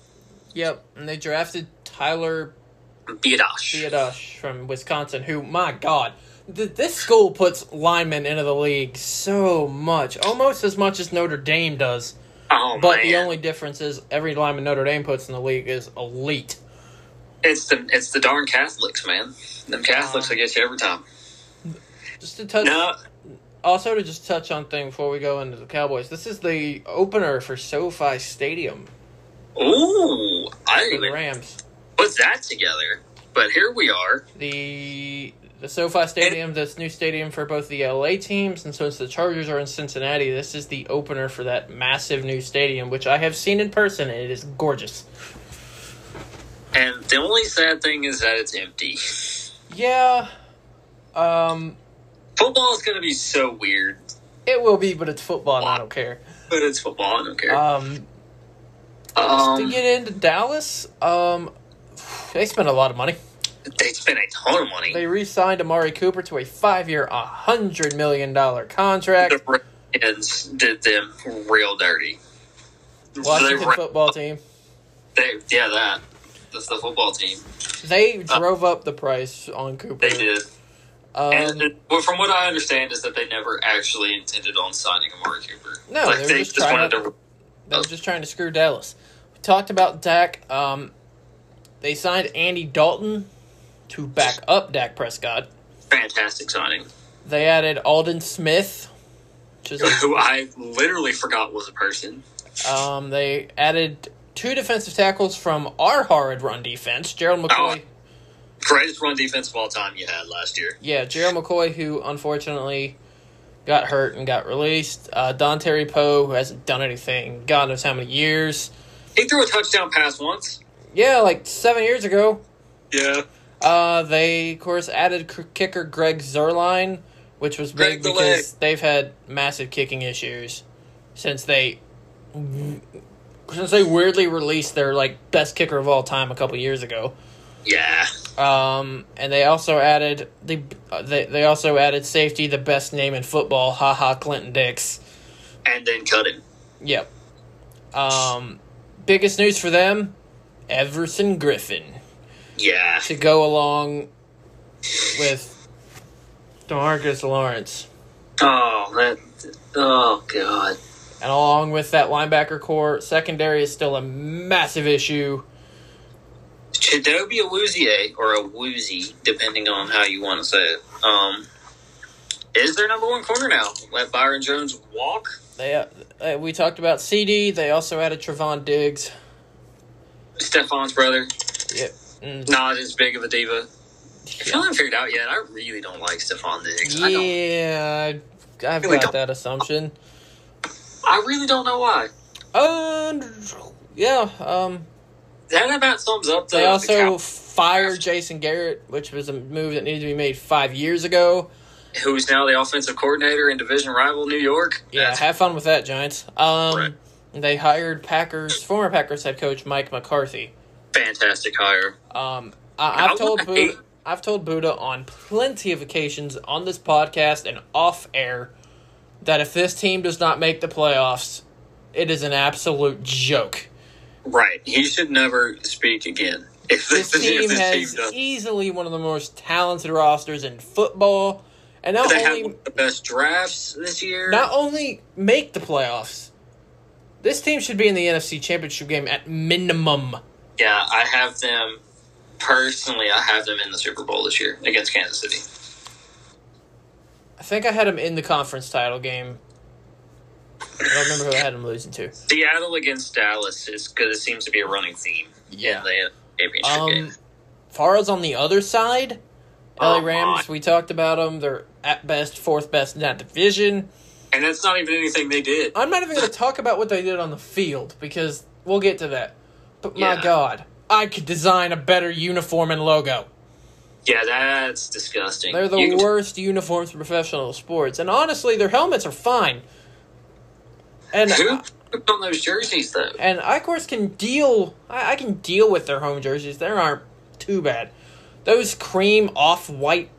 Yep, and they drafted Tyler Biadash. Biadasz from Wisconsin, who, my God, th- this school puts linemen into the league so much, almost as much as Notre Dame does. Oh But man, the only difference is every lineman Notre Dame puts in the league is elite. it's the it's the darn Catholics, man. Them uh, Catholics will get you every time. Just to touch, No, also to just touch on thing before we go into the Cowboys. This is the opener for SoFi Stadium ooh, I didn't the even Rams. Put that together. But here we are. the the SoFi Stadium, this new stadium for both the LA teams, and since the Chargers are in Cincinnati, this is the opener for that massive new stadium, which I have seen in person, and it is gorgeous. And the only sad thing is that it's empty. Yeah, um, Football is going to be so weird, it will be, but it's football, and I don't care. but it's football. I don't care. Um, Um, to get into Dallas, um, they spent a lot of money. They spent a ton of money. They re-signed Amari Cooper to a five-year, hundred million dollar contract. the did them real dirty. Washington They, football team. they, yeah, that. That's the football team. They drove up the price on Cooper. Uh, They did. Um, and well, from what I understand is that they never actually intended on signing Amari Cooper. No, like they were they just just, wanted to- to. They were just trying to screw Dallas. We talked about Dak. Um, they signed Andy Dalton to back up Dak Prescott. Fantastic signing. They added Aldon Smith, which is Who I literally forgot was a person. um, they added two defensive tackles from our horrid run defense. Gerald McCoy, Greatest run defense of all time you had last year. yeah, Gerald McCoy, who unfortunately got hurt and got released. Uh, Dontari Poe, who hasn't done anything, God knows how many years. He threw a touchdown pass once. Yeah, like seven years ago. Yeah. Uh, they of course added kicker Greg Zuerlein, which was big Greg the because they've had massive kicking issues since they since they weirdly released their like best kicker of all time a couple years ago. Yeah. Um, and they also added the uh, they they also added safety, the best name in football, Ha Ha Clinton-Dix. And then cut him. Yep. Um, biggest news for them, Everson Griffen Yeah. to go along with DeMarcus Lawrence. Oh, that. Oh, God. And along with that linebacker corps, secondary is still a massive issue. Chidobe Awuzie, or a woozy, depending on how you want to say it, um, is their number one corner now. Let Byron Jones walk. They uh, we talked about CD. They also added Trevon Diggs. Stefon's brother, Yep. Mm, not as big of a diva. If you haven't figured out yet, I really don't like Stefon Diggs. I, don't, Yeah, I've Really got don't. that assumption. I really don't know why. Um, yeah. Um, That about sums up the. they also Cow- fired Jason Garrett, which was a move that needed to be made five years ago. who's now the offensive coordinator in division rival New York. Yeah, That's have fun with that, Giants. Um, Right. They hired Packers former Packers head coach Mike McCarthy. fantastic hire. Um, I, I've told Buddha, I've told Buddha on plenty of occasions on this podcast and off air that if this team does not make the playoffs, it is an absolute joke. Right. He should never speak again. If This if team this has team easily one of the most talented rosters in football, and not They only the best drafts this year. not only make the playoffs. This team should be in the NFC Championship game at minimum. Yeah, I have them personally. I have them in the Super Bowl this year against Kansas City. I think I had them in the conference title game. I don't remember who I had them losing to. Seattle against Dallas is because it seems to be a running theme Yeah. in the championship game. Um, far as on the other side, LA Oh, Rams, we talked about them. They're at best fourth best in that division. And that's not even anything they did. I'm not even going to talk about what they did on the field because we'll get to that. But my Yeah. God, I could design a better uniform and logo. Yeah, that's disgusting. They're the You worst uniforms for professional sports, and honestly, their helmets are fine. And Who put on those jerseys though? and I, of course, can deal. I, I can deal with their home jerseys. They aren't too bad. Those cream off-white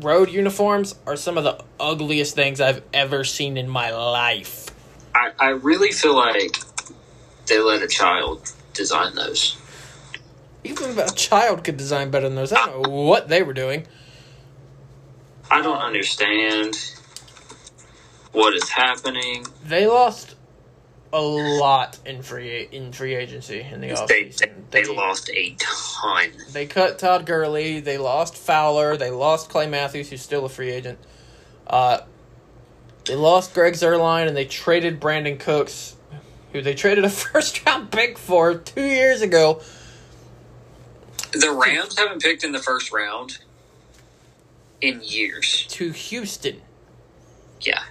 road uniforms are some of the ugliest things I've ever seen in my life. I, I really feel like they let a child design those. Even a child could design better than those. I don't know what they were doing. I don't understand what is happening. They lost a lot in free in free agency in the They, offseason. they, they lost a ton. They cut Todd Gurley. They lost Fowler. They lost Clay Matthews, who's still a free agent. Uh, they lost Greg Zuerlein, and they traded Brandin Cooks, who they traded a first round pick for two years ago. The Rams haven't picked in the first round in years. To Houston. Yeah.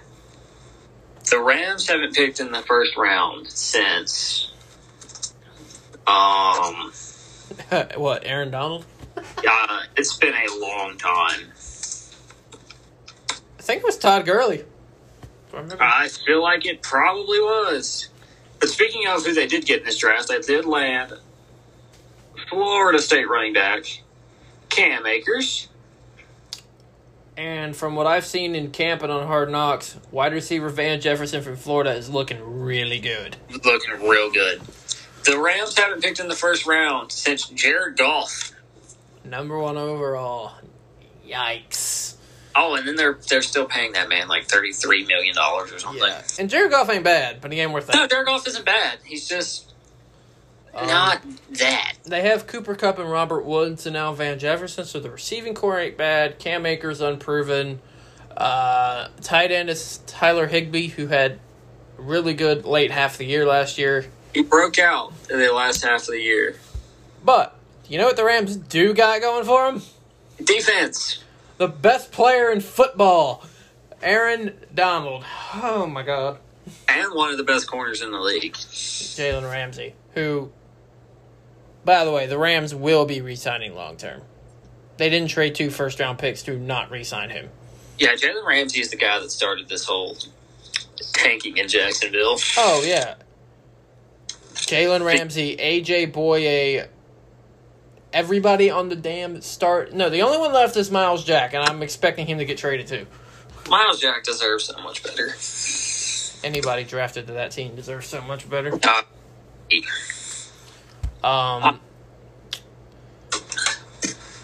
The Rams haven't picked in the first round since um what? Aaron Donald? uh, it's been a long time. I think it was Todd Gurley. I. I feel like it probably was. But speaking of who they did get in this draft, they did land Florida State running back Cam Akers. And from what I've seen in camp and on Hard Knocks, wide receiver Van Jefferson from Florida is looking really good. Looking real good. The Rams haven't picked in the first round since Jared Goff. Number one overall. Yikes. Oh, and then they're they're still paying that man like thirty three million dollars or something. Yeah. And Jared Goff ain't bad, but he ain't worth that. No. Jared Goff isn't bad. He's just Um, not that. They have Cooper Kupp and Robert Woods and now Van Jefferson, so the receiving corps ain't bad. Cam Akers unproven. Uh, tight end is Tyler Higbee, who had really good late half of the year last year. He broke out in the last half of the year. But you know what the Rams do got going for them? Defense. The best player in football, Aaron Donald. Oh my God, And one of the best corners in the league. Jalen Ramsey, who, by the way, the Rams will be re-signing long term. They didn't trade two first round picks to not re-sign him. Yeah, Jalen Ramsey is the guy that started this whole tanking in Jacksonville. Oh yeah. Jalen Ramsey, AJ Bouye, everybody on the damn start. No, the only one left is Myles Jack, and I'm expecting him to get traded too. Myles Jack deserves so much better. Anybody drafted to that team deserves so much better. Uh, Um,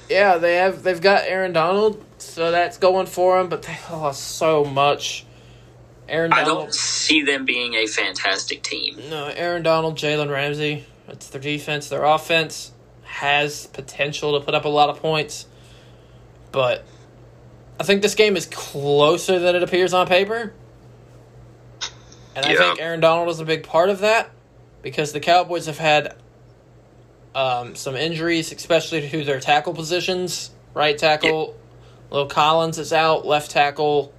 yeah, they have they've got Aaron Donald, so that's going for them. But they lost so much. Aaron Donald, I don't see them being a fantastic team. no, Aaron Donald, Jalen Ramsey. It's their defense. Their offense has potential to put up a lot of points, but I think this game is closer than it appears on paper. And I think Aaron Donald is a big part of that because the Cowboys have had um, some injuries, especially to their tackle positions. Right tackle, La'el Collins is out. Left tackle,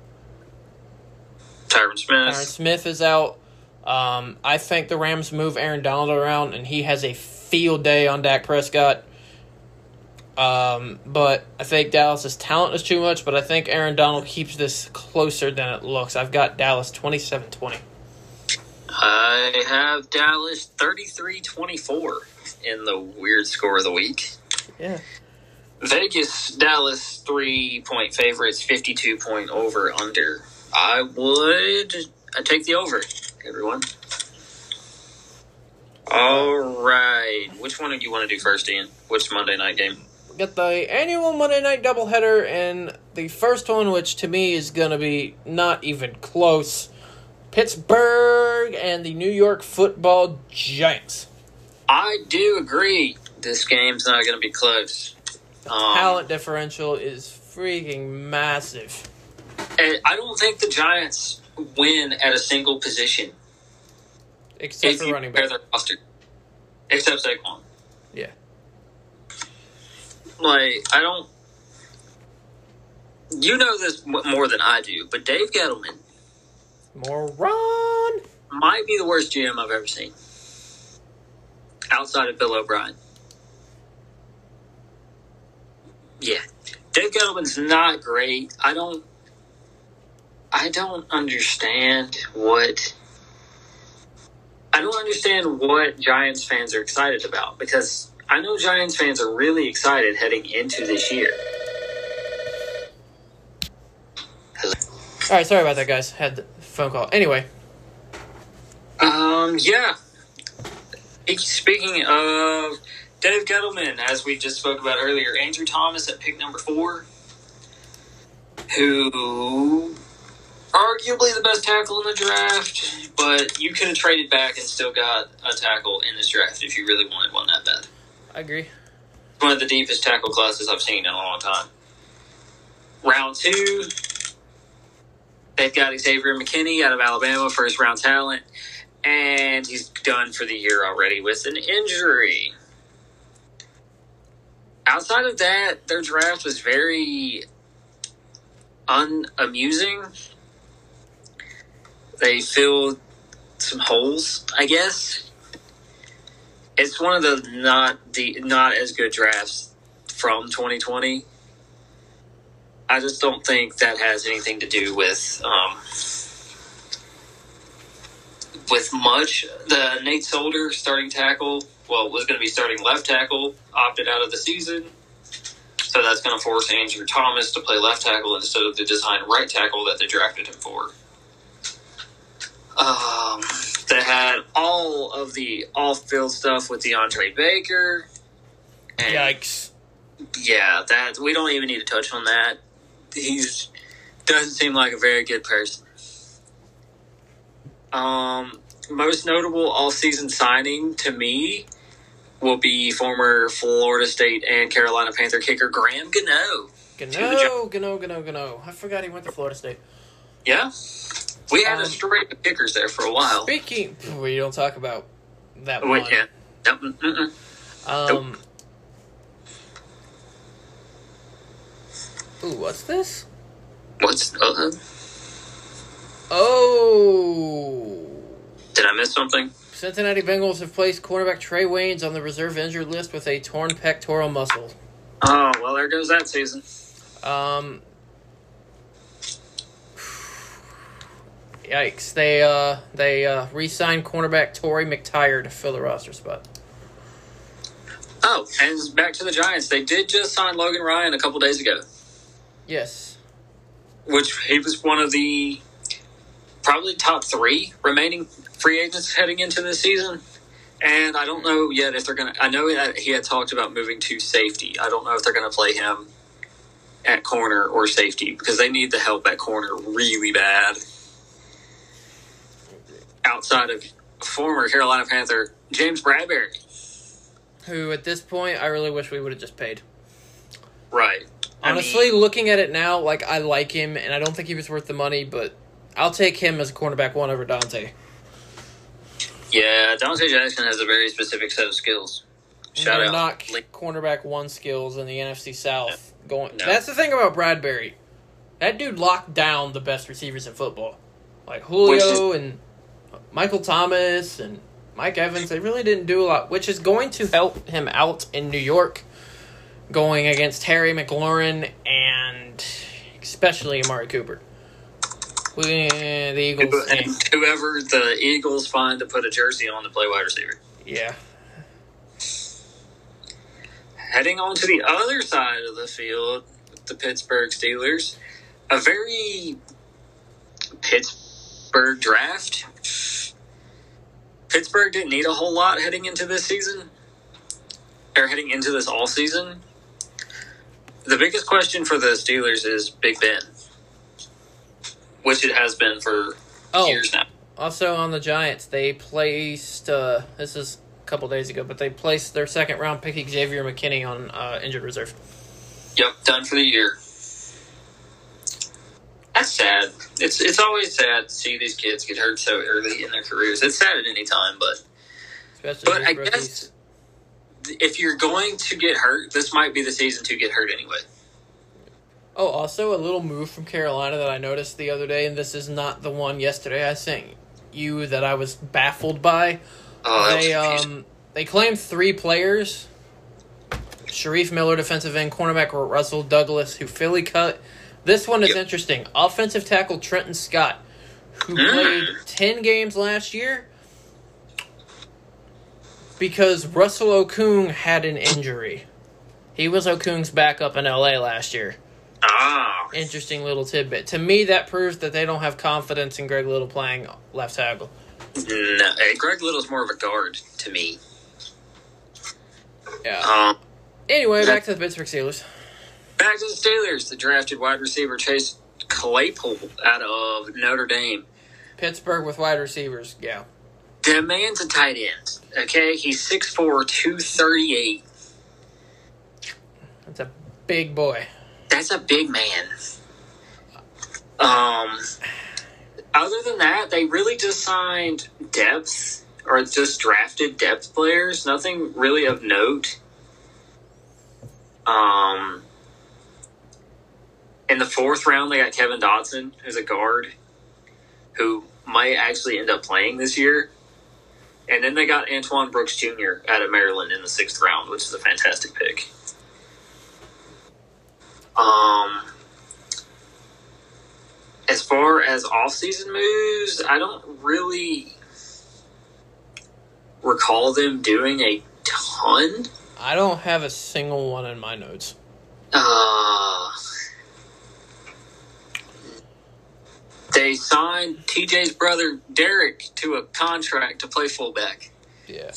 Tyron Smith. Aaron Smith is out. Um, I think the Rams move Aaron Donald around, and he has a field day on Dak Prescott. Um, but I think Dallas's talent is too much, but I think Aaron Donald keeps this closer than it looks. I've got Dallas 27 20. I have Dallas 33 24 in the weird score of the week. Yeah. Vegas, Dallas, three point favorites, 52 point over under. I would I take the over, everyone. All right. Which one do you want to do first, Ian? Which Monday night game? We got the annual Monday night doubleheader, and the first one, which to me is going to be not even close Pittsburgh and the New York football Giants. I do agree. This game's not going to be close. Um, Talent differential is freaking massive. I don't think the Giants win at a single position Except for running back. their roster, except Saquon. Yeah. Like I don't. You know this more than I do, but Dave Gettleman More run. might be the worst GM I've ever seen, outside of Bill O'Brien. Yeah, Dave Gettleman's not great. I don't. I don't understand what. I don't understand what Giants fans are excited about because I know Giants fans are really excited heading into this year. All right, sorry about that, guys. Had the phone call. Anyway, Um, yeah. Speaking of Dave Gettleman, as we just spoke about earlier, Andrew Thomas at pick number four, who arguably the best tackle in the draft, but you could have traded back and still got a tackle in this draft if you really wanted one that bad. I agree. One of the deepest tackle classes I've seen in a long time. Round two, they've got Xavier McKinney out of Alabama, first round talent, and he's done for the year already with an injury. Outside of that, their draft was very unamusing. They filled some holes, I guess. It's one of the not the not as good drafts from 2020. I just don't think that has anything to do with um, with much. The Nate Solder starting tackle, well, was going to be starting left tackle, opted out of the season. So that's going to force Andrew Thomas to play left tackle instead of the design right tackle that they drafted him for. Um, they had all of the off-field stuff with DeAndre Baker. And Yikes. yeah, that we don't even need to touch on that. He's doesn't seem like a very good person. Um, most notable all-season signing to me will be former Florida State and Carolina Panther kicker Graham Gano. Gano, Gano, Gano, Gano. I forgot he went to Florida State. Yeah, we had Um, a string of kickers there for a while. Speaking, we don't talk about that Wait, one. mm, mm. Um. Ooh, what's this? What's uh, Oh. did I miss something? Cincinnati Bengals have placed cornerback Trae Waynes on the reserve injured list with a torn pectoral muscle. Oh well, there goes that season. Um. Yikes! They uh they uh re-signed cornerback Torry McTyer to fill the roster spot. Oh, and back to the Giants. They did just sign Logan Ryan a couple days ago. Yes. which he was one of the probably top three remaining free agents heading into this season. And I don't know yet if they're going to. I know that he had talked about moving to safety. I don't know if they're going to play him at corner or safety because they need the help at corner really bad. Outside of former Carolina Panther James Bradberry. Who at this point I really wish we would have just paid. Right. I Honestly, mean, looking at it now, like I like him, and I don't think he was worth the money, but I'll take him as a cornerback one over Donte. yeah, Donte Jackson has a very specific set of skills. Shout out. not cornerback one skills in the NFC South. Going. No. That's the thing about Bradberry. That dude locked down the best receivers in football, like Julio and Michael Thomas and Mike Evans. They really didn't do a lot, which is going to help him out in New York, going against Terry McLaurin and especially Amari Cooper. We, uh, the Eagles. and whoever the Eagles find to put a jersey on to play wide receiver. yeah. Heading on to the other side of the field, the Pittsburgh Steelers, a very Pittsburgh draft. Pittsburgh didn't need a whole lot heading into this season, or heading into this all season. The biggest question for the Steelers is Big Ben, which it has been for Oh, years now. Also on the Giants, they placed uh, this is a couple days ago, but they placed their second round pick Xavier McKinney on uh, injured reserve. Yep, done for the year. That's sad. It's it's always sad to see these kids get hurt so early in their careers. It's sad at any time, but Especially But I rookies. guess- if you're going to get hurt, this might be the season to get hurt anyway. Oh, also a little move from Carolina that I noticed the other day, and this is not the one yesterday I sent you that I was baffled by. Oh, they um they claimed three players: Shareef Miller, defensive end, cornerback Rasul Douglas, who Philly cut. This one is Yep. interesting. Offensive tackle Trenton Scott, who Mm. played ten games last year because Russell Okung had an injury. He was Okung's backup in LA last year. Ah, Interesting little tidbit. To me, that proves that they don't have confidence in Greg Little playing left tackle. no, hey, Greg Little's more of a guard to me. Yeah. Um, Anyway, back to the Pittsburgh Steelers. back to the Steelers. The drafted wide receiver Chase Claypool out of Notre Dame. Pittsburgh with wide receivers. Yeah. The man's a tight end. Okay, he's 6'4", 238. That's a big boy. That's a big man. Um, other than that, they really just signed depth or just drafted depth players. Nothing really of note. Um, in the fourth round, they got Kevin Dotson, as a guard, who might actually end up playing this year. And then they got Antoine Brooks Jr. out of Maryland in the sixth round, which is a fantastic pick. Um, as far as off-season moves, I don't really recall them doing a ton. I don't have a single one in my notes. Uh, they signed TJ's brother Derek to a contract to play fullback. Yeah.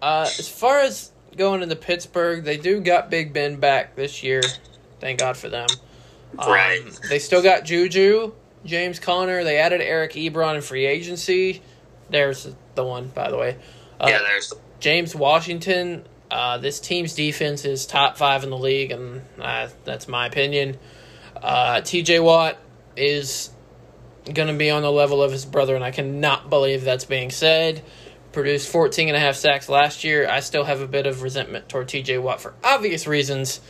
Uh, as far as going into Pittsburgh, they do got Big Ben back this year. Thank God for them. Um, Right. They still got Juju, James Conner. They added Eric Ebron in free agency. There's the one, by the way. Uh, yeah, there's James Washington. Uh, this team's defense is top five in the league, and uh, that's my opinion. Uh, TJ Watt is going to be on the level of his brother, and I cannot believe that's being said. Produced 14 and a half sacks last year. I still have a bit of resentment toward TJ Watt for obvious reasons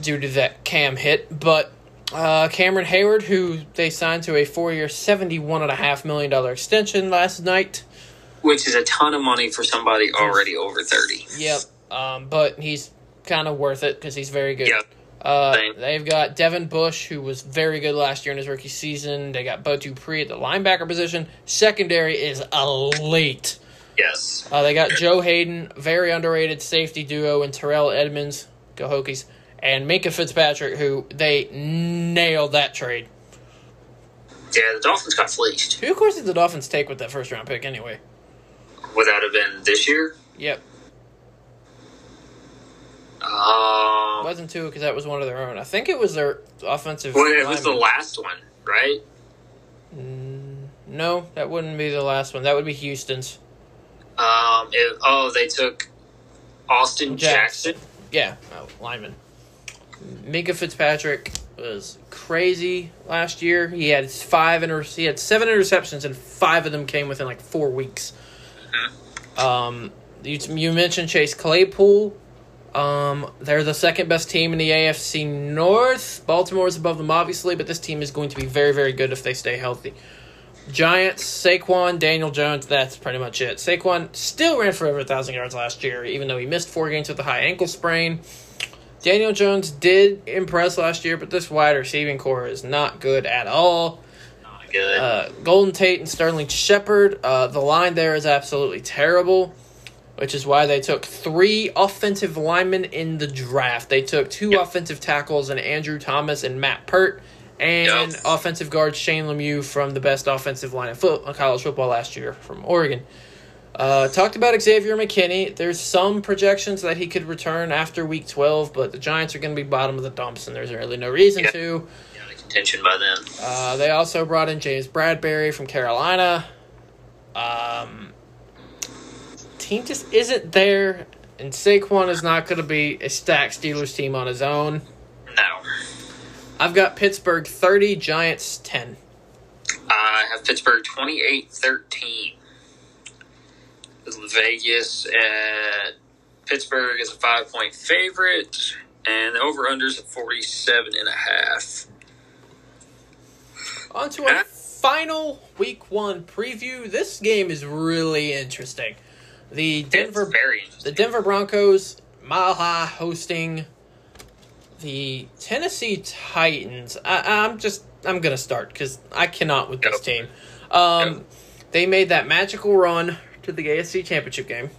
due to that cam hit, but uh, Cameron Heyward, who they signed to a and a half million dollar extension last night. which is a ton of money for somebody already over thirty. Yep. Um, but he's kind of worth it because he's very good. Yep. Uh, they've got Devin Bush, who was very good last year in his rookie season. They got Bo Dupree at the linebacker position. Secondary is elite. Yes. Uh, they got Joe Haden, very underrated safety duo, and Terrell Edmunds, go Hokies, and Minkah Fitzpatrick, who they nailed that trade. Yeah, the Dolphins got fleeced. Who, of course, did the Dolphins take with that first round pick anyway? Would that have been this year? Yep. Um, Wasn't two because that was one of their own. I think it was their offensive. well, it was the last one, right? No, that wouldn't be the last one. That would be Houston's. Um, it, oh, they took Austin Jackson. Jackson. Yeah, oh, lineman. Minkah Fitzpatrick was crazy last year. He had five inter- he had seven interceptions, and five of them came within like four weeks. Um, you, you mentioned Chase Claypool. Um, they're the second best team in the AFC North. Baltimore is above them, obviously, but this team is going to be very, very good if they stay healthy. Giants, Saquon, Daniel Jones, that's pretty much it. Saquon still ran for over 1,000 yards last year, even though he missed four games with a high ankle sprain. Daniel Jones did impress last year, but this wide receiving corps is not good at all. Not good. Uh, Golden Tate and Sterling Shepard, uh, the line there is absolutely terrible, which is why they took three offensive linemen in the draft. They took two Yep. offensive tackles and Andrew Thomas and Matt Peart, and Yep. offensive guard Shane Lemieux from the best offensive line of foot, college football last year from Oregon. Uh, talked about Xavier McKinney. There's some projections that he could return after week 12, but the Giants are going to be bottom of the dumps, and there's really no reason Yep. to. yeah, contention by then. Uh, they also brought in James Bradberry from Carolina. Um, team just isn't there, and Saquon is not going to be a stacked Steelers team on his own. No. I've got Pittsburgh 30, Giants 10. I have Pittsburgh 28 13. Vegas at Pittsburgh is a five point favorite, and the over unders at 47 and a half. On to our final week one preview. This game is really interesting. The Denver very the. Denver Broncos Mile High hosting the Tennessee Titans. I, I'm just I'm gonna start because I cannot with this team. Um. They made that magical run to the AFC Championship game.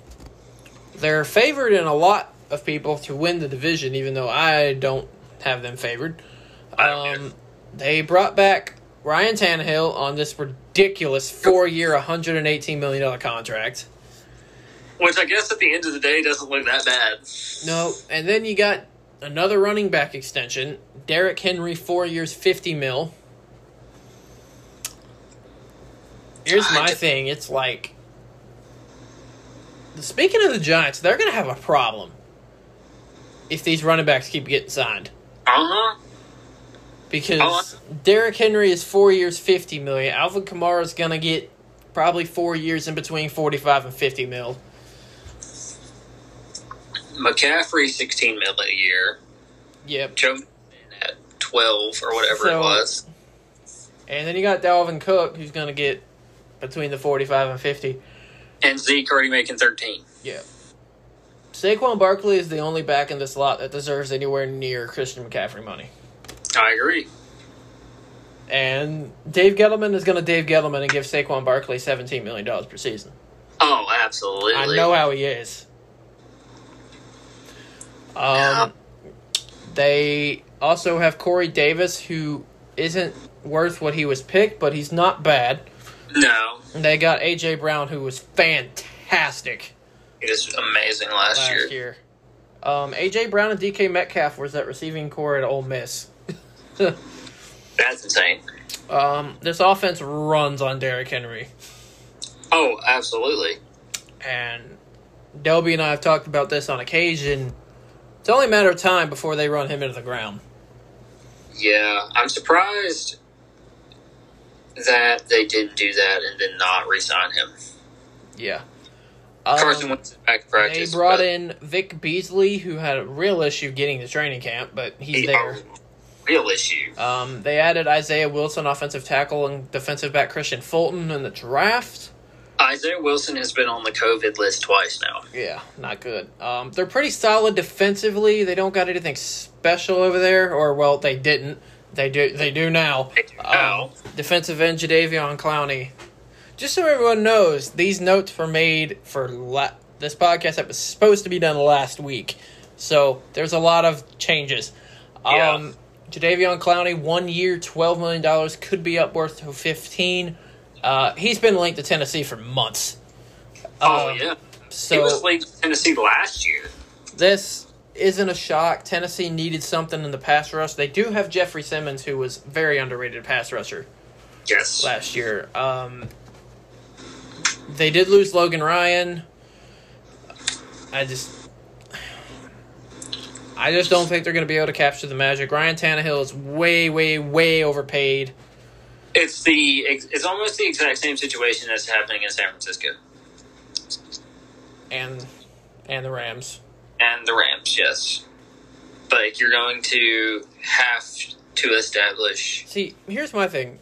They're favored in a lot of people to win the division, even though I don't have them favored. Um, they brought back Ryan Tannehill on this ridiculous four-year, 118 million dollar contract. Which I guess at the end of the day doesn't look that bad. No, and then you got another running back extension. Derrick Henry, four years, 50 mil. Here's my thing. It's like, speaking of the Giants, they're going to have a problem if these running backs keep getting signed. Uh huh. Because Oh, Derrick Henry is four years, 50 million. Alvin Kamara is going to get probably four years in between 45 and 50 mil. McCaffrey 16 mil a year. Yep. Joe at 12 or whatever So- it was. And then you got Dalvin Cook, who's going to get between the 45 and 50. And Zeke already making 13. Yeah. Saquon Barkley is the only back in this lot that deserves anywhere near Christian McCaffrey money. I agree. And Dave Gettleman is going to Dave Gettleman and give Saquon Barkley $17 million per season. Oh, absolutely. I know how he is. Um, Yeah. They also have Corey Davis, who isn't worth what he was picked, but he's not bad. No, They got AJ Brown, who was fantastic he was amazing last, last year. year. Um, AJ Brown and DK Metcalf was that receiving corps at Ole Miss. That's insane. Um, this offense runs on Derrick Henry, Oh, absolutely. and Delby and I have talked about this on occasion. It's only a matter of time before they run him into the ground. Yeah, I'm surprised that they didn't do that and then not re-sign him. Yeah. Carson Um, Wentz is back to they brought in Vic Beasley, who had a real issue getting to training camp, but he's he- there. real issue. Um, they added Isaiah Wilson, offensive tackle, and defensive back Kristian Fulton in the draft. Isaiah Wilson has been on the COVID list twice now. Yeah, not good. Um, they're pretty solid defensively. They don't got anything special over there, or well, they didn't. They do. They do now. They do now. Um, defensive end Jadeveon Clowney. Just so everyone knows, these notes were made for la- this podcast that was supposed to be done last week. So there's a lot of changes. Yeah. Um, Jadeveon Clowney, one year, twelve million dollars, could be up worth to fifteen. Uh, he's been linked to Tennessee for months. Oh Um, yeah, So he was linked to Tennessee last year. this isn't a shock. Tennessee needed something in the pass rush. They do have Jeffrey Simmons, who was very underrated pass rusher Yes. last year. Um, they did lose Logan Ryan. I just, I just don't think they're going to be able to capture the magic. Ryan Tannehill is way, way, way overpaid. It's the it's almost the exact same situation that's happening in San Francisco and and the Rams. And the Rams. Yes, like you're going to have to establish. See, here's my thing: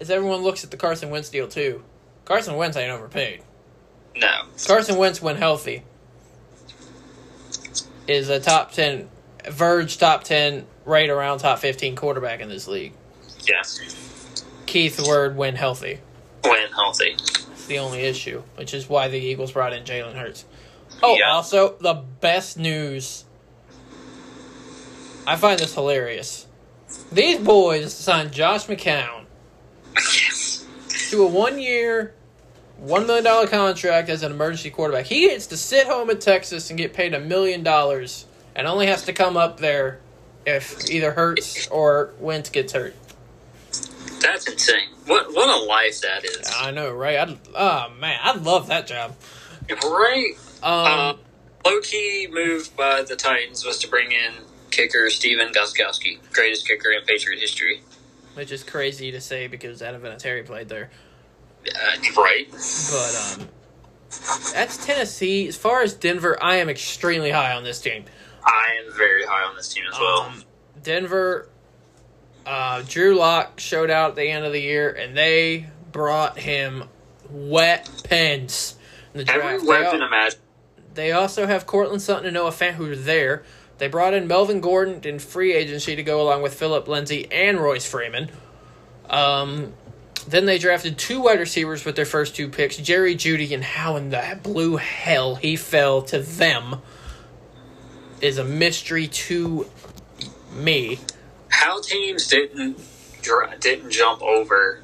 is everyone looks at the Carson Wentz deal too. Carson Wentz ain't overpaid. No, Carson Wentz, when healthy, is a top ten, verge top ten, right around top fifteen quarterback in this league. yes, Keith Word when healthy. when healthy. It's the only issue, which is why the Eagles brought in Jalen Hurts. Oh, Yeah. also the best news. I find this hilarious. These boys signed Josh McCown yes. to a one-year, one million dollar contract as an emergency quarterback. He gets to sit home in Texas and get paid a million dollars, and only has to come up there if either Hurts or Wentz gets hurt. That's insane. What what a life that is. I know, right? I'd, oh man, I'd love that job. Right. Um, Uh, low key move by the Titans was to bring in kicker Stephen Gostkowski, greatest kicker in Patriot history. which is crazy to say because Adam Vinatieri played there. Uh, right. But um, that's Tennessee. As far as Denver, I am extremely high on this team. I am very high on this team as well. Um, Denver, uh, Drew Lock showed out at the end of the year, and they brought him wet pens in the draft. Every weapon imaginable. They also have Courtland Sutton and Noah Fant who are there. They brought in Melvin Gordon in free agency to go along with Phillip Lindsay and Royce Freeman. Um, then they drafted two wide receivers with their first two picks, Jerry Jeudy, and how in the blue hell he fell to them is a mystery to me. How teams didn't didn't jump over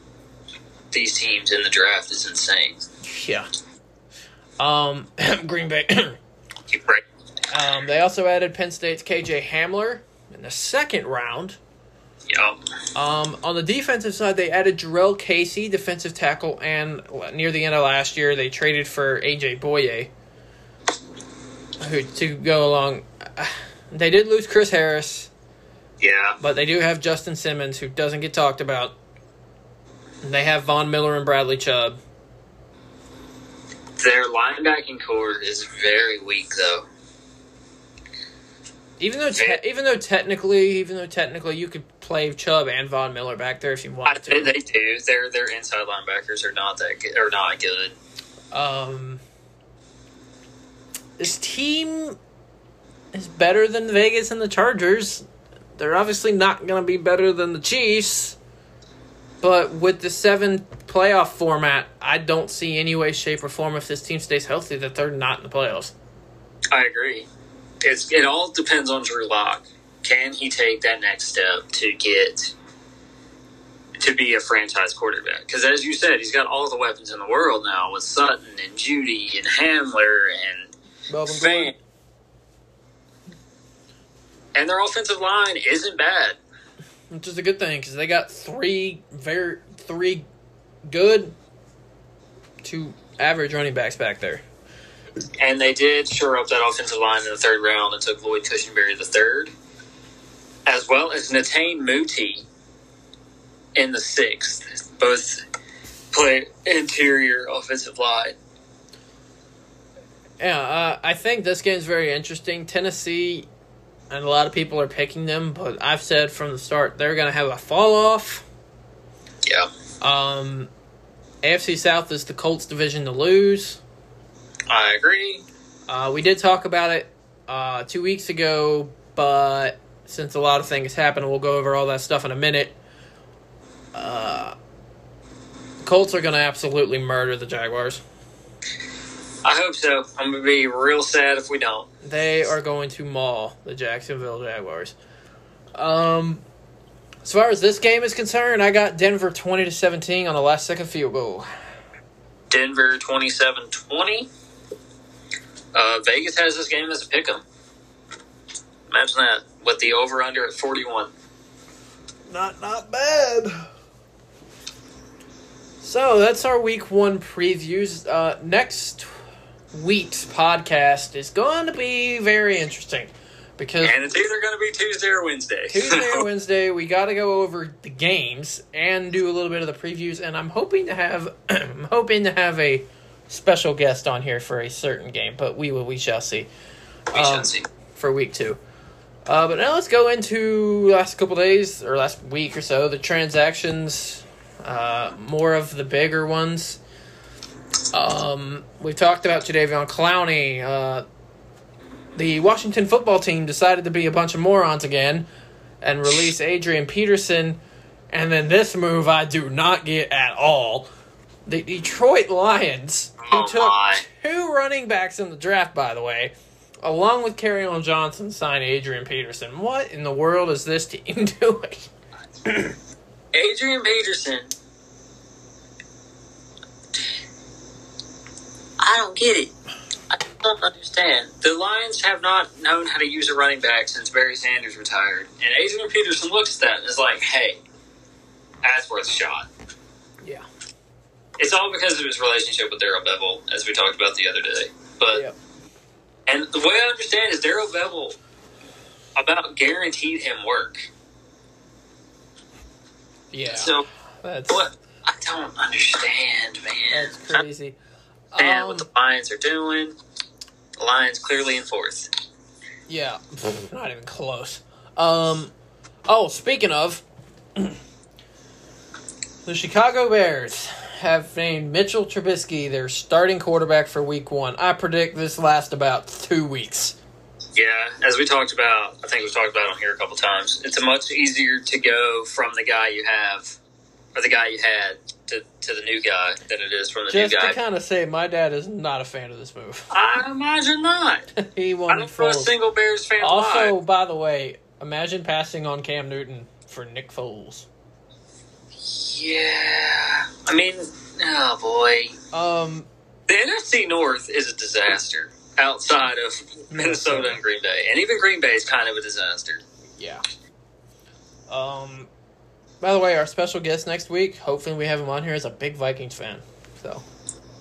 these teams in the draft is insane. Yeah. Um, Green Bay. Um, they also added Penn State's KJ Hamler in the second round. Yup. Um, on the defensive side, they added Jurrell Casey, defensive tackle, and near the end of last year, they traded for AJ Bouye, who to go along. They did lose Chris Harris, Yeah. but they do have Justin Simmons, who doesn't get talked about. And they have Von Miller and Bradley Chubb. Their linebacking corps is very weak, though. Even though, te- even though technically, even though technically, you could play Chubb and Von Miller back there if you I, they, to. they do. Their their inside linebackers are not that good, are not good. Um, this team is better than Vegas and the Chargers. They're obviously not going to be better than the Chiefs. But with the seven playoff format, I don't see any way, shape, or form if this team stays healthy that they're not in the playoffs. I agree. It's it all depends on Drew Lock. can he take that next step to get to be a franchise quarterback? Because as you said, he's got all the weapons in the world now with Sutton and Jeudy and Hamler and Melvin Fan. And their offensive line isn't bad. which is a good thing because they got three very three good, two average running backs back there. And they did shore up that offensive line in the third round and took Lloyd Cushenberry the third, as well as Netane Muti in the sixth. Both play interior offensive line. Yeah, uh, I think this game's very interesting. Tennessee, and a lot of people are picking them, but I've said from the start they're going to have a fall off. Yeah. Um, AFC South is the Colts division to lose. I agree. Uh, we did talk about it uh, two weeks ago, but since a lot of things happened, we'll go over all that stuff in a minute. Uh, Colts are going to absolutely murder the Jaguars. I hope so. I'm going to be real sad if we don't. They are going to maul the Jacksonville Jaguars. Um, as far as this game is concerned, I got Denver twenty to seventeen on the last second field goal. Denver 27 20. Uh, Vegas has this game as a pick 'em. Imagine that with the over under at 41. Not not bad. So that's our week one previews. Uh, next week's podcast is going to be very interesting because And it's either going to be Tuesday or Wednesday. Tuesday or Wednesday we got to go over the games and do a little bit of the previews. And I'm hoping to have I'm hoping to have a special guest on here for a certain game, but we will we shall see we Um, shall see. for week two. Uh, but now let's go into last couple days or last week or so the transactions, uh, more of the bigger ones. Um, we talked about Jadeveon Clowney. Uh, the Washington football team decided to be a bunch of morons again and release Adrian Peterson. And then this move I do not get at all. The Detroit Lions, who Oh, took my. two running backs in the draft, by the way, along with on Johnson, signed Adrian Peterson. What in the world is this team doing? Adrian Peterson. I don't get it. I don't understand. The Lions have not known how to use a running back since Barry Sanders retired. And Adrian Peterson looks at that and is like, hey, that's worth a shot. Yeah. It's all because of his relationship with Darrell Bevell, as we talked about the other day. But Yep. and the way I understand is Darrell Bevell about guaranteed him work. Yeah. So That's what I don't understand, man. that's crazy. And Um, what the Lions are doing, Lions clearly in fourth. Yeah, not even close. Um, oh, speaking of, the Chicago Bears have named Mitchell Trubisky their starting quarterback for Week One. I predict this lasts about two weeks. Yeah, as we talked about, I think we've talked about it on here a couple times. It's a much easier to go from the guy you have, or the guy you had, to, to the new guy than it is from the Just new guy. Just to kind of say, my dad is not a fan of this move. I imagine not. he won't. I don't know a single Bears fan Also, alive. by the way, imagine passing on Cam Newton for Nick Foles. Yeah, I mean, oh boy, Um, the NFC North is a disaster outside of Minnesota and Green Bay, and even Green Bay is kind of a disaster. Yeah. Um. By the way, our special guest next week, hopefully we have him on here, is a big Vikings fan. So,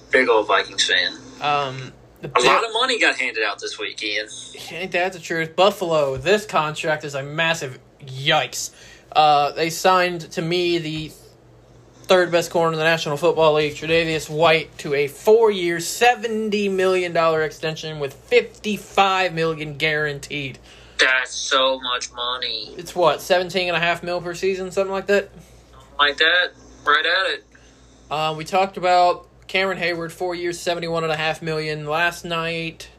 Big old Vikings fan. um, A lot of money got handed out this week, Ian. ain't that the truth? Buffalo, this contract is a massive yikes. Uh, they signed to me the third best corner in the National Football League, Tre'Davious White, to a four-year, seventy million dollar extension with fifty-five million guaranteed. That's so much money. It's what seventeen and a half mil per season, something like that. Like that, right at it. Uh, we talked about Cameron Heyward, four years, seventy-one and a half million last night.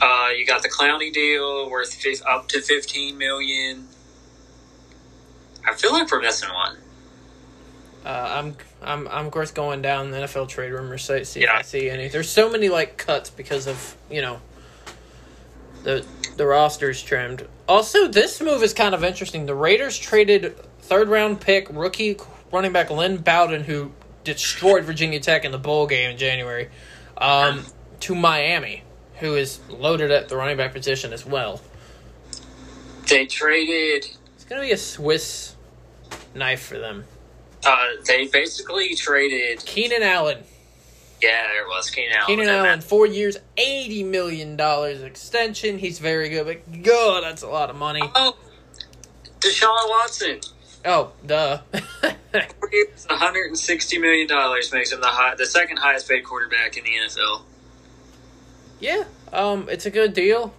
Uh, you got the Clowney deal worth fif- up to fifteen million. I feel like we're missing one. Uh, I'm, I'm, I'm of course going down the NFL trade rumor site, see if I see any. There's so many like cuts because of you know the the roster's trimmed. Also, this move is kind of interesting. The Raiders traded third round pick rookie running back Lynn Bowden, who destroyed Virginia Tech in the bowl game in January, um, to Miami, who is loaded at the running back position as well. They traded. It's gonna be a Swiss knife for them. Uh, they basically traded. Keenan Allen. Yeah, there was Keenan Allen. Keenan Allen, four years, eighty million dollars extension. He's very good, but God, that's a lot of money. Oh, Deshaun Watson. Oh, duh. Four years, 160 million dollars makes him the high, the second highest paid quarterback in the NFL. yeah, um, it's a good deal.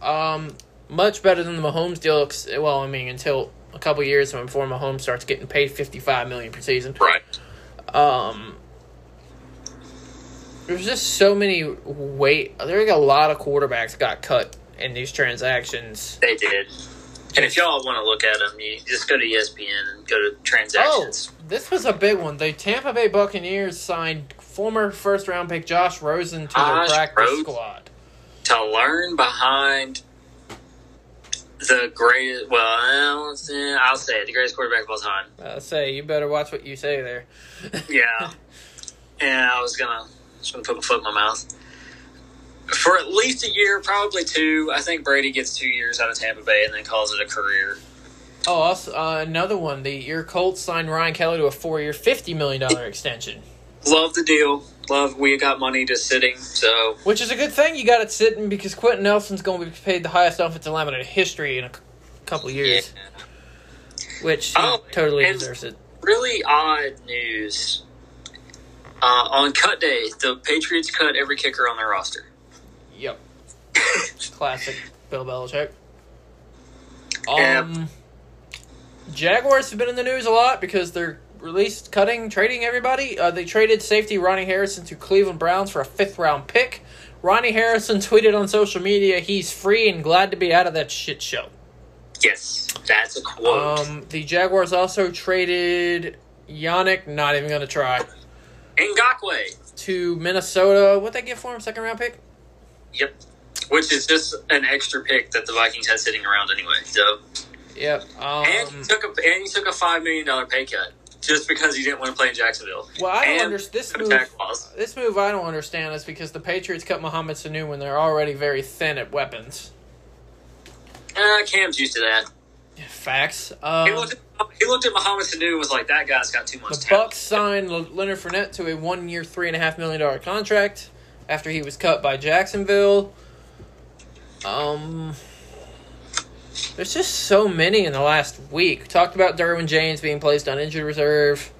Um, much better than the Mahomes deal. Well, I mean, until a couple years from before Mahomes starts getting paid fifty-five million per season. Right. Um, there's just so many weight. There a lot of quarterbacks got cut in these transactions. They did. And if y'all want to look at them, you just go to ESPN and go to transactions. Oh, this was a big one. The Tampa Bay Buccaneers signed former first round pick Josh Rosen to their Josh practice Rosen? squad. To learn behind the greatest, well, I'll say I'll say it, the greatest quarterback of all time. Uh, say you better watch what you say there. Yeah. and I was gonna just gonna put my foot in my mouth. For at least a year, probably two. I think Brady gets two years out of Tampa Bay and then calls it a career. Oh, also uh, another one. The your Colts signed Ryan Kelly to a four-year, fifty million dollar extension, Love the deal. Love we got money just sitting. So which is a good thing. You got it sitting because Quenton Nelson's going to be paid the highest offensive lineman in history in a c- couple yeah. years, which he Oh, totally deserves it. Really odd news. Uh, on cut day, the Patriots cut every kicker on their roster. Yep, classic Bill Belichick. Yeah. Um, Jaguars have been in the news a lot because they're released cutting, trading everybody. Uh, they traded safety Ronnie Harrison to Cleveland Browns for a fifth round pick. Ronnie Harrison tweeted on social media he's free and glad to be out of that shit show. Yes, that's a quote. Um, the Jaguars also traded Yannick, not even going to try, Ngakoue. to Minnesota. What they get for him? Second round pick? Yep. Which is just an extra pick that the Vikings had sitting around anyway. So Yep. Um, and he took a and he took a five million dollar pay cut just because he didn't want to play in Jacksonville. well, I don't understand this move. This move I don't understand is because the Patriots cut Mohamed Sanu when they're already very thin at weapons. Uh, Cam's used to that. Facts. He Um, looked he looked at Mohamed Sanu and was like, "That guy's got too much the talent." Bucks signed Leonard Fournette to a one-year, three and a half million dollar contract after he was cut by Jacksonville. Um, there's just so many in the last week. We talked about Derwin James being placed on injured reserve.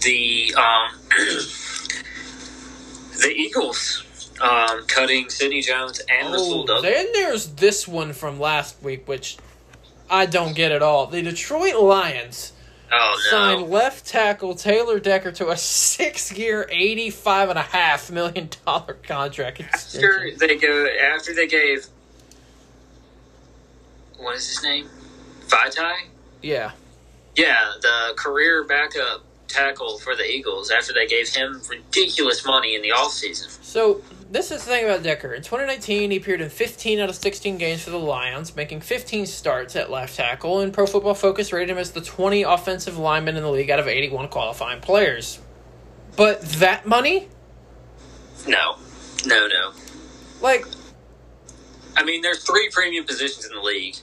The um, the Eagles um, cutting Sidney Jones and Oh, Douglas. then there's this one from last week, which I don't get at all. The Detroit Lions Oh no! signed left tackle Taylor Decker to a six-year, eighty-five and a half million dollar contract. After they go, after they gave, what is his name? Vaitai. Yeah, Yeah, the career backup tackle for the Eagles. After they gave him ridiculous money in the offseason. So this is the thing about Decker. In 2019, he appeared in 15 out of 16 games for the Lions, making 15 starts at left tackle, and Pro Football Focus rated him as the 20 offensive lineman in the league out of 81 qualifying players. But that money, No, no, no. like, I mean, there's three premium positions in the league,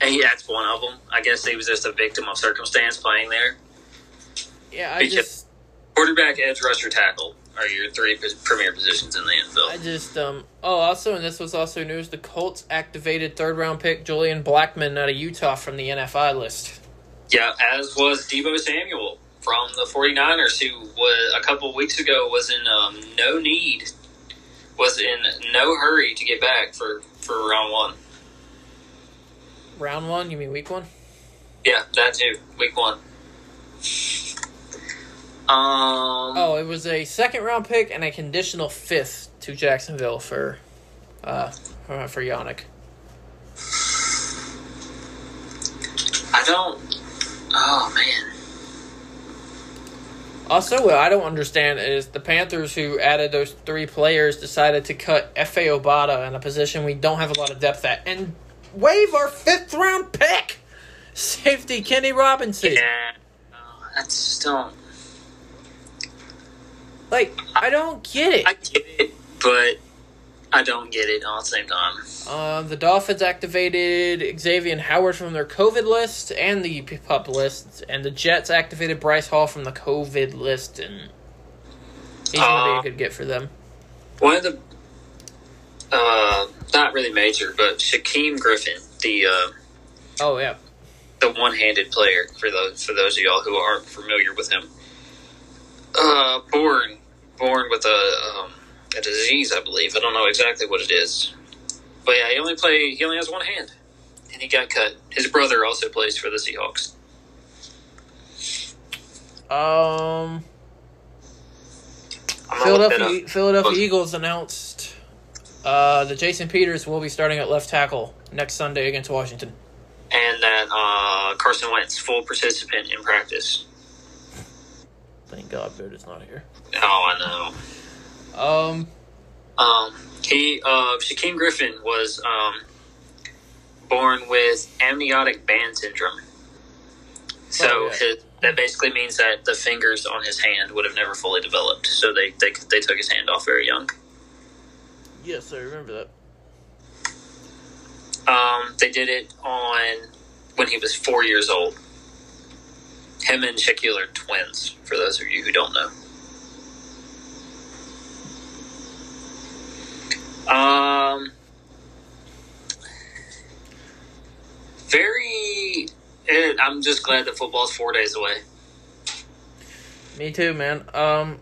and he, that's one of them. I guess he was just a victim of circumstance playing there. yeah, I Because- just, Quarterback, edge rusher, tackle are your three premier positions in the NFL. I just, um, oh, also, and this was also news: the Colts activated third round pick Julian Blackmon out of Utah from the NFI list. Yeah, as was Deebo Samuel from the 49ers, who was a couple weeks ago was in um, no need, was in no hurry to get back for, for round one. Round one, you mean week one? Yeah, that too. Week one. Um, Oh, it was a second round pick and a conditional fifth to Jacksonville for uh for, Yannick. I don't. Oh man. Also, what I don't understand is the Panthers, who added those three players, decided to cut Efe Obada in a position we don't have a lot of depth at and waive our fifth round pick, safety Kenny Robinson. Yeah, I just don't. Like, I don't get it. I get it, but I don't get it all at the same time. Um, the Dolphins activated Xavier Howard from their COVID list and the pup list, and the Jets activated Bryce Hall from the COVID list, and he's gonna Uh, be a good get for them. One of the, uh, not really major, but Shaquem Griffin, the uh, Oh yeah, the one-handed player for those for those of y'all who aren't familiar with him. Uh, born born with a um, a disease, I believe. I don't know exactly what it is, but yeah, he only play he only has one hand, and he got cut. His brother also plays for the Seahawks. um, I'm gonna look that Philadelphia. Philadelphia. Eagles announced uh, that Jason Peters will be starting at left tackle next Sunday against Washington. and that uh, Carson Wentz full participant in practice. Thank God Beard is not here. Oh, I know. Um, Um, he uh, Shaquem Griffin was um, born with amniotic band syndrome. So Oh, yeah. his, that basically means that the fingers on his hand would have never fully developed. So they they, they took his hand off very young. yes, I remember that. Um, they did it on when he was four years old. Him and Shaquill are twins. For those of you who don't know. Um, very. It, I'm just glad that football's four days away. Me too, man. Um,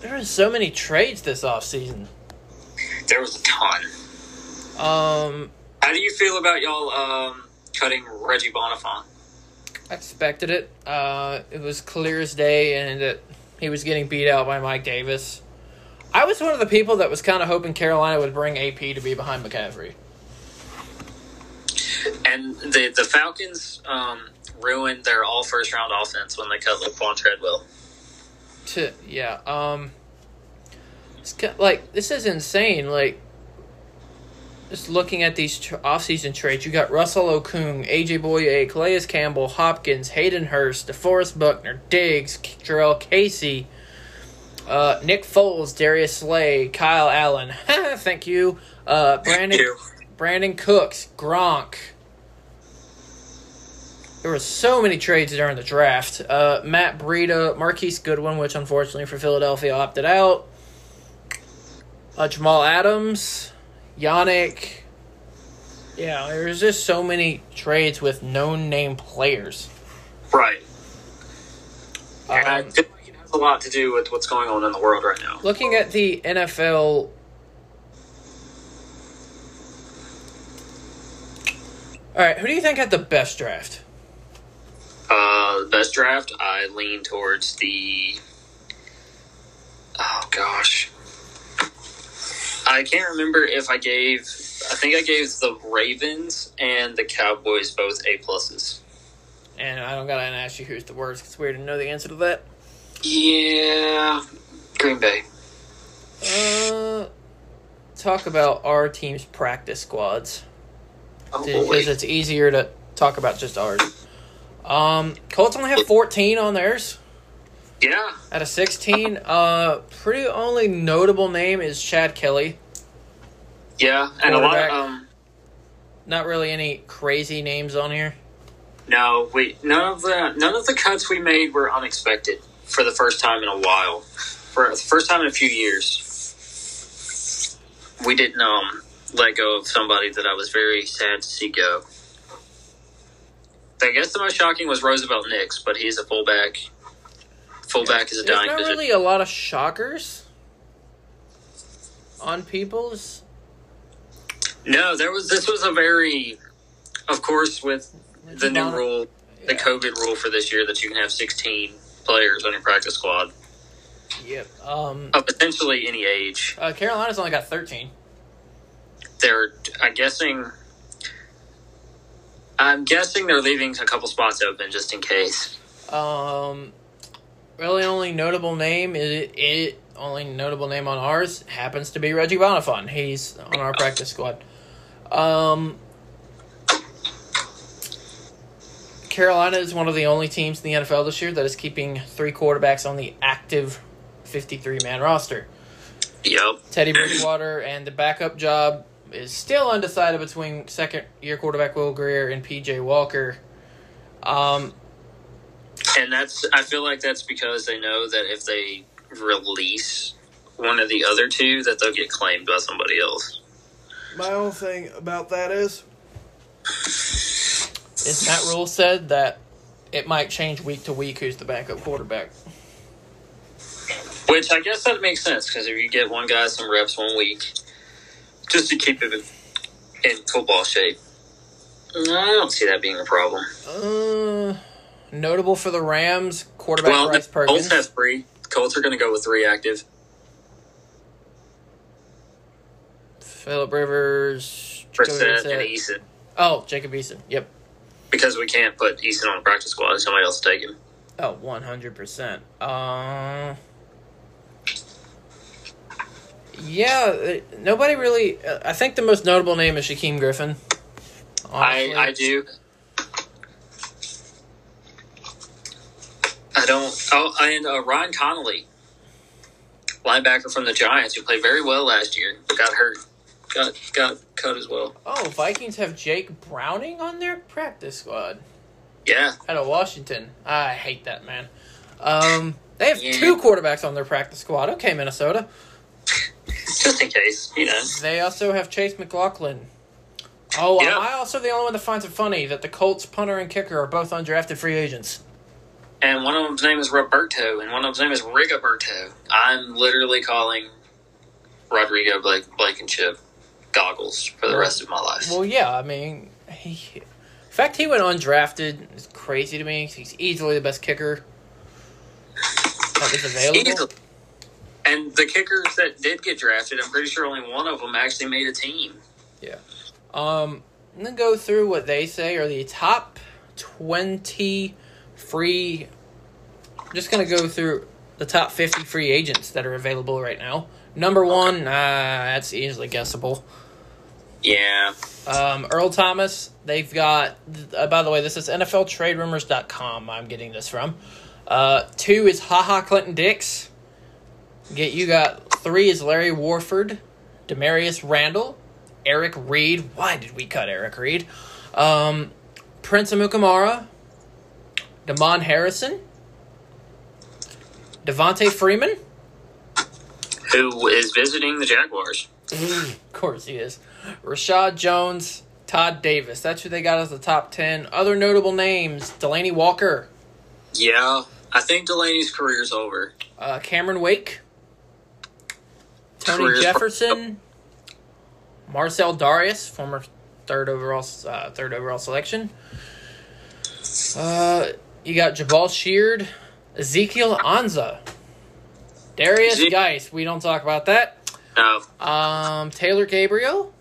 there are so many trades this off season. There was a ton. Um, How do you feel about y'all um, cutting Reggie Bonnafon? I expected it. Uh, it was clear as day, and that he was getting beat out by Mike Davis. I was one of the people that was kind of hoping Carolina would bring AP to be behind McCaffrey. And the the Falcons um, ruined their all first round offense when they cut Laquan Treadwell. To yeah, um, it's ki- like this is insane. Like, just looking at these tr- offseason trades, you got Russell Okung, AJ Bouye, Calais Campbell, Hopkins, Hayden Hurst, DeForest Buckner, Diggs, Jurrell Casey, uh, Nick Foles, Darius Slay, Kyle Allen. Thank you. Uh, Brandon Ew. Brandin Cooks, Gronk. There were so many trades during the draft. Uh, Matt Breida, Marquise Goodwin, which unfortunately for Philadelphia opted out. Uh, Jamal Adams, Yannick. Yeah, there's just so many trades with known name players. Right. And I Um, feel like it has a lot to do with what's going on in the world right now. looking at the NFL. All right, who do you think had the best draft? Uh, best draft, I lean towards the. Oh gosh, I can't remember if I gave. I think I gave the Ravens and the Cowboys both A pluses. And I don't gotta ask you who's the worst. It's weird to know the answer to that. Yeah, Green Bay. Uh, talk about our team's practice squads Oh because it's easier to talk about just ours. Um, Colts only have 14 on theirs Yeah, out of 16. Uh, pretty only notable name is Chad Kelly. yeah, and a lot of um. Not really any crazy names on here. No, we none of the none of the cuts we made were unexpected for the first time in a while. For the first time in a few years, we didn't um let go of somebody that I was very sad to see go. I guess the most shocking was Roosevelt Nix, but he's a fullback. Fullback is a There's dying not position. really a lot of shockers on people's. No, there was. This was a very, of course, with the new rule, the Yeah. COVID rule for this year that you can have 16 players on your practice squad Yep. Um, of essentially any age. uh, Carolina's only got 13. they're I'm guessing I'm guessing they're leaving a couple spots open just in case. Um, really, only notable name is it. Only notable name on ours happens to be Reggie Bonnafon. He's on our practice squad. Um, Carolina is one of the only teams in the NFL this year that is keeping three quarterbacks on the active 53 man roster. Yep. Teddy Bridgewater and the backup job is still undecided between second year quarterback Will Grier and PJ Walker. Um, And that's I feel like that's because they know that if they release one of the other two that they'll get claimed by somebody else. my whole thing about that is is Matt Rhule said that it might change week to week who's the backup quarterback. Which I guess that makes sense because if you get one guy some reps one week, just to keep him in football shape, I don't see that being a problem. Uh, notable for the Rams quarterback well, Bryce the Colts Perkins. have three. Colts are going to go with three active. Philip Rivers. Brissett and Eason. Oh, Jacob Eason. Yep. Because we can't put Eason on the practice squad. Somebody else will take him. Oh, 100%. Uh, yeah, uh, nobody really. Uh, I think the most notable name is Shaquem Griffin. I. I do. I don't. Oh, and uh, Ryan Connelly, linebacker from the Giants, who played very well last year, got hurt, got got cut as well. Oh, Vikings have Jake Browning on their practice squad Yeah, out of Washington. I hate that man. Um, they have Yeah. two quarterbacks on their practice squad. Okay, Minnesota. just in case, you know. They also have Chase McLaughlin. Oh, Yeah. am I also the only one that finds it funny that the Colts punter and kicker are both undrafted free agents? And one of them's name is Roberto, and one of them's name is Rigoberto. I'm literally calling Rodrigo Blake Blankenship goggles for the rest of my life. Well, yeah, I mean, he, the fact he went undrafted is crazy to me. He's easily the best kicker that was available. Easily. And the kickers that did get drafted, I'm pretty sure only one of them actually made a team. Yeah. Um, I'm gonna go through what they say are the top twenty free. I'm just gonna go through the top fifty free agents that are available right now. Number one, uh, that's easily guessable. Yeah. Um, Earl Thomas, they've got, uh, by the way, this is NFLTradeRumors.com. I'm getting this from. Uh, two is Ha Ha Clinton-Dix. Get you got three is Larry Warford, Damarious Randall, Eric Reid. Why did we cut Eric Reid? Um, Prince Amukamara, Damon Harrison, Devonta Freeman. Who is visiting the Jaguars? of course he is. Reshad Jones, Todd Davis. That's who they got as the top 10. Other notable names Delanie Walker, Yeah. I think Delanie's career's over. uh, Cameron Wake, Tony Career's- Jefferson, Marcell Dareus, former third overall uh, third overall selection. Uh, you got Jabaal Sheard, Ezekiel Ansah, Darius Ze- Geis. We don't talk about that. No. Um, Taylor Gabriel,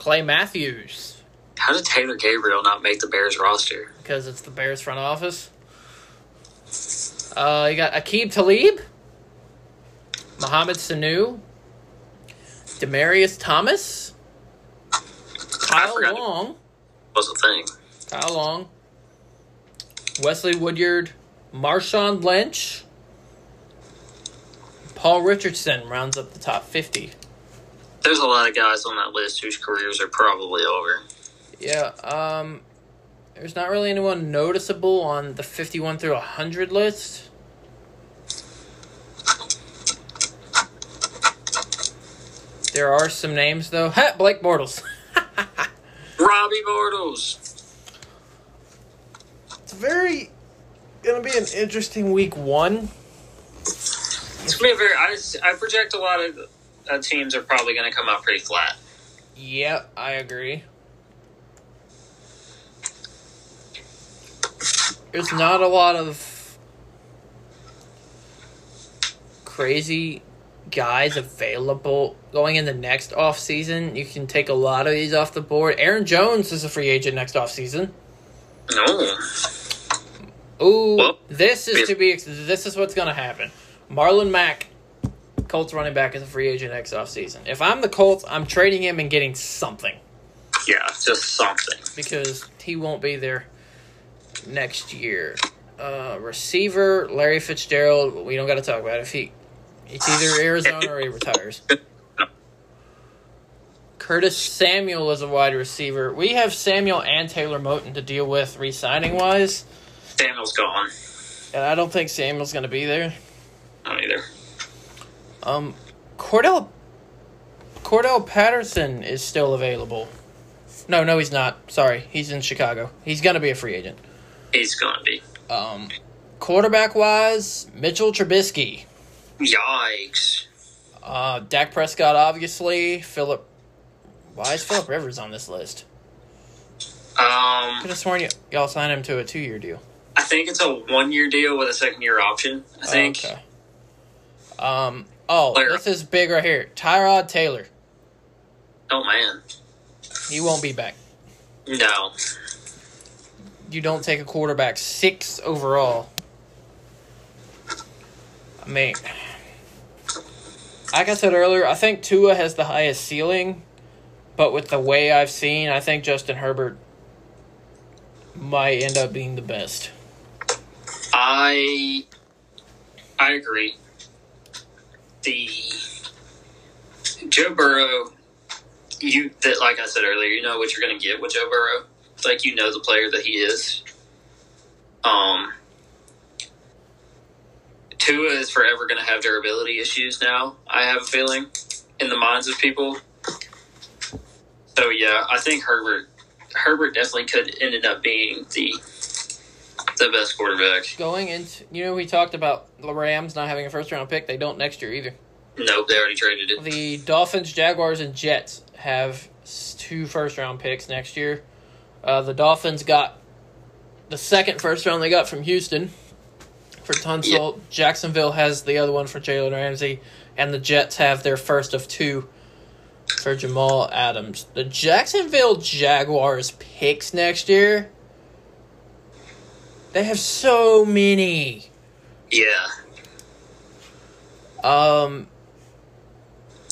Clay Matthews, How did Taylor Gabriel not make the Bears roster? because it's the Bears front office. Uh, you got Aqib Talib, Mohamed Sanu, Demaryius Thomas, Kyle. Long, Was a thing. Kyle Long, Wesley Woodyard, Marshawn Lynch, Paul Richardson rounds up the top 50. There's a lot of guys on that list whose careers are probably over. Yeah, um, there's not really anyone noticeable on the 51 through 100 list. There are some names, though. Ha! Blake Bortles. Robbie Bortles. it's very gonna be an interesting week one. It's gonna be a very. I, I project a lot of uh, teams are probably going to come out pretty flat. Yep, I agree. There's not a lot of crazy guys available going in the next off season. You can take a lot of these off the board. Aaron Jones is a free agent next off season. No. Ooh, Well, this is to be. This is what's going to happen. Marlon Mack, Colts running back, is a free agent next offseason. If I'm the Colts, I'm trading him and getting something Yeah, just something. because he won't be there next year. Uh, receiver Larry Fitzgerald. We don't got to talk about it. if he. It's either Arizona or he retires. Curtis Samuel is a wide receiver. We have Samuel and Taylor Moton to deal with re-signing wise, Samuel's gone. and I don't think Samuel's going to be there. Not either. Um, Cordarrelle Cordarrelle Patterson is still available. No, no, he's not. Sorry, he's in Chicago. He's gonna be a free agent. He's gonna be. Um, quarterback wise, Mitchell Trubisky, Yikes. uh, Dak Prescott, obviously. Philip, why is Philip Rivers on this list? Um, Could have sworn y- y'all signed him to a two-year deal. I think it's a one year deal with a second year option. I think. Okay. Um. Oh, Player. this is big right here. Tyrod Taylor. Oh man. He won't be back. No. you don't take a quarterback six overall. I mean, like I said earlier, I think Tua has the highest ceiling, but with the way I've seen, I think Justin Herbert might end up being the best. I I agree. The Joe Burrow, you that like I said earlier, you know what you're going to get with Joe Burrow. Like you know the player that he is. Um, Tua is forever going to have durability issues now. I have a feeling in the minds of people. So yeah, I think Herbert Herbert definitely could ended up being the the best quarterback. Going into, you know, we talked about the Rams not having a first round pick. They don't next year either. Nope, they already traded it. The Dolphins, Jaguars, and Jets have two first round picks next year. Uh, the Dolphins got the second first round they got from Houston for Tunsil. Jacksonville has the other one for Jalen Ramsey, and the Jets have their first of two for Jamal Adams. The Jacksonville Jaguars picks next year. They have so many. Yeah, Um,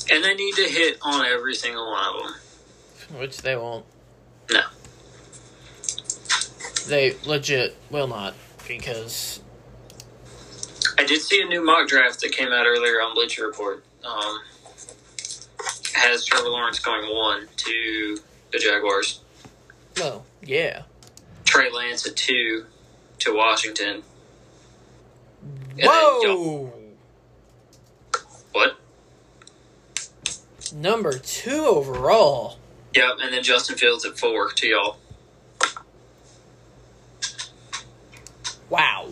and they need to hit on every single one of them. which they won't. No, They legit will not because I did see a new mock draft that came out earlier on Bleacher Report. Um, has Trevor Lawrence going one to the Jaguars, well, yeah. Trey Lance at two to Washington. And then Whoa! what? Number two overall. Yep, and then Justin Fields at four to y'all. Wow.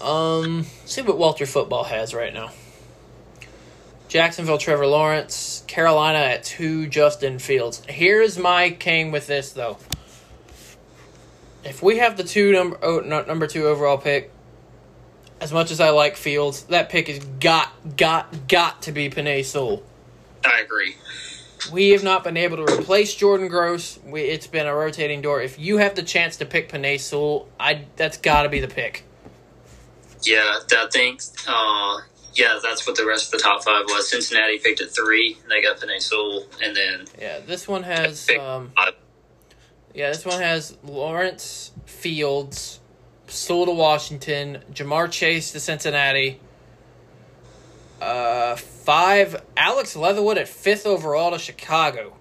Um, see what Walter Football has right now. Jacksonville, Trevor Lawrence, Carolina at two, Justin Fields. Here's my king with this though. If we have the two number oh, no, number two overall pick, as much as I like Fields, that pick has got got got to be Penei Sewell. I agree. We have not been able to replace Jordan Gross. We, it's been a rotating door. If you have the chance to pick Penei Sewell, I that's got to be the pick. Yeah, I think. Uh, yeah, that's what the rest of the top five was. Cincinnati picked at three. And they got Penei Sewell, and then Yeah, this one has um. Yeah, this one has Lawrence Fields, Sewell to Washington, Ja'Marr Chase to Cincinnati. Uh, five Alex Leatherwood at fifth overall to Chicago.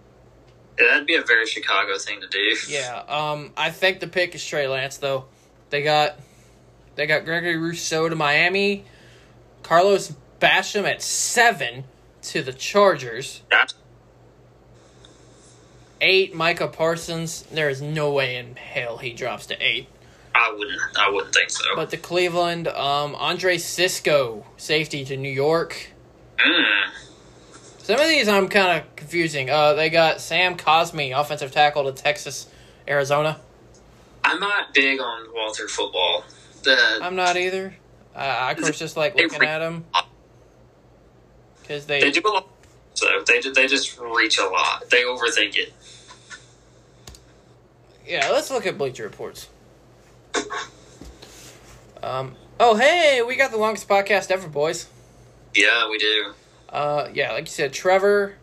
Yeah, that'd be a very Chicago thing to do. Yeah, um, I think the pick is Trey Lance though. They got they got Gregory Rousseau to Miami, Carlos Basham at seven to the Chargers. That's Eight Micah Parsons. There is no way in hell he drops to eight. I wouldn't. I wouldn't think so. But the Cleveland, um, Andre Cisco, safety to New York. Mm. Some of these I'm kind of confusing. Uh, they got Sam Cosmi, offensive tackle to Texas, Arizona. I'm not big on Walter football. The I'm not either. I of course just like looking at them because they they do a lot. So they they just reach a lot. They overthink it. Yeah, let's look at Bleacher Reports. Um, oh, hey, we got the longest podcast ever, boys. Yeah, we do. Uh, yeah, like you said, Trevor,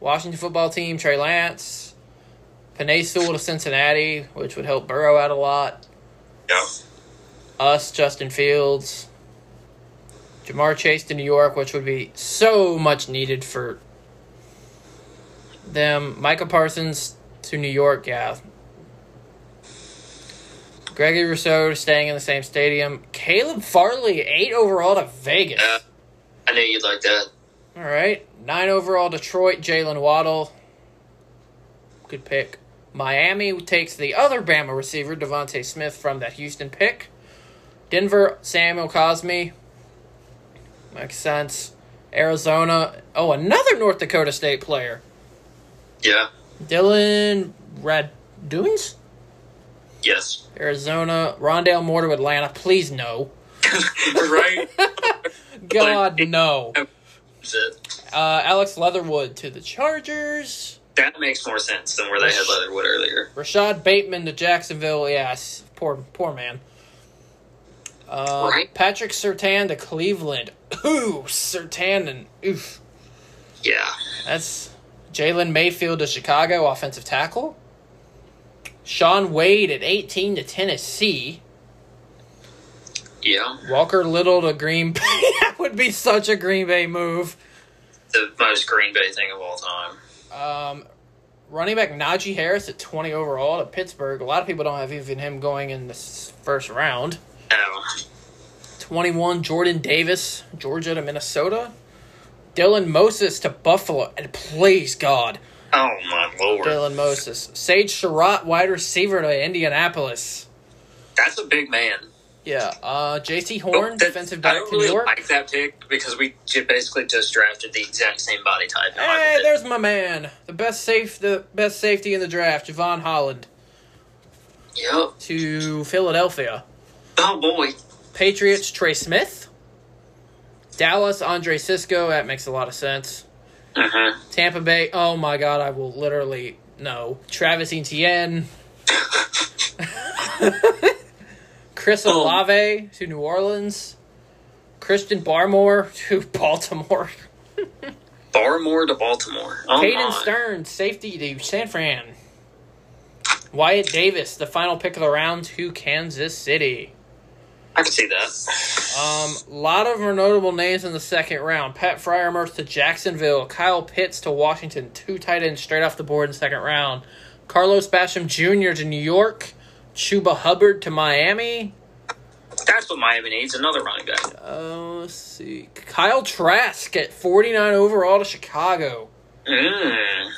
Washington football team, Trey Lance, Penei Sewell to Cincinnati, which would help Burrow out a lot. Yeah. Us, Justin Fields, Ja'Marr Chase to New York, which would be so much needed for them. Micah Parsons to New York, yeah. Gregory Rousseau staying in the same stadium. Caleb Farley, eight overall to Vegas. I knew you'd like that. All right. Nine overall Detroit, Jaylen Waddle. Good pick. Miami takes the other Bama receiver, DeVonta Smith, from that Houston pick. Denver, Samuel Cosmi. Makes sense. Arizona. Oh, another North Dakota State player. Yeah. Dillon Radunz? Yes. Arizona. Rondale Moore to Atlanta. Please no. right? God, no. Uh, Alex Leatherwood to the Chargers. That makes more sense than where they had Leatherwood earlier. Rashod Bateman to Jacksonville. Yes, poor poor man. Uh, Right. Patrick Surtain to Cleveland. Ooh, Surtain and oof. Yeah. That's Jalen Mayfield to Chicago, offensive tackle. Shaun Wade at 18 to Tennessee. Yeah. Walker Little to Green Bay. that would be such a Green Bay move. The most Green Bay thing of all time. Um, running back Najee Harris at 20 overall to Pittsburgh. A lot of people don't have even him going in the first round. Oh. 21 Jordan Davis, Georgia to Minnesota. Dylan Moses to Buffalo. And please God, Oh my lord. Dylan Moses. Sage Surratt, wide receiver to Indianapolis. That's a big man. Yeah. Uh, Jaycee Horn, That- defensive I back don't New really York. like that pick because we basically just drafted the exact same body type. Hey, there's my man. The best safe the best safety in the draft, Jevon Holland Yep. to Philadelphia. Oh boy. Patriots, Trey Smith. Dallas, Andre Cisco. That makes a lot of sense. Uh-huh. Tampa Bay. Oh my God, I will literally no. Travis Etienne. Chris Oh. Olave to New Orleans. Christian Barmore to Baltimore. Barmore to Baltimore. Oh Hayden my. Stern, safety to San Fran. Wyatt Davis, the final pick of the round to Kansas City. I can see that. Um, a lot of more notable names in the second round. Pat Freiermuth to Jacksonville. Kyle Pitts to Washington. Two tight ends straight off the board in the second round. Carlos Basham Jr. to New York. Chuba Hubbard to Miami. That's what Miami needs. Another running back. Uh, let's see. Kyle Trask at 49 overall to Chicago. Mm.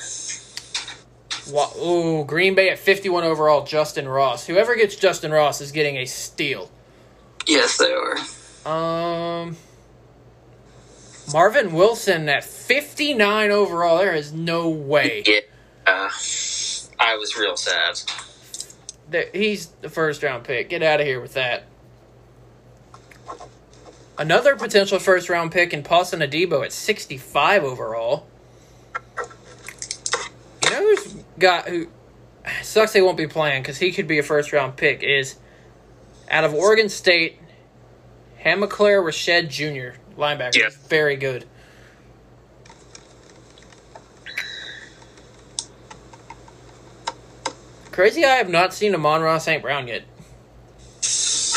Wa- Ooh, Green Bay at 51 overall, Justin Ross. Whoever gets Justin Ross is getting a steal. Yes, they are. Um, Marvin Wilson at 59 overall. There is no way. Yeah. Uh, I was real sad. that he's the first round pick. Get out of here with that. Another potential first round pick in Paulson Adebo at 65 overall. You know who's got who sucks they won't be playing because he could be a first round pick is out of Oregon State, Hamilcar Rashed Jr. linebacker. Yeah. Very good. Crazy, I have not seen Amon-Ra St. Brown yet.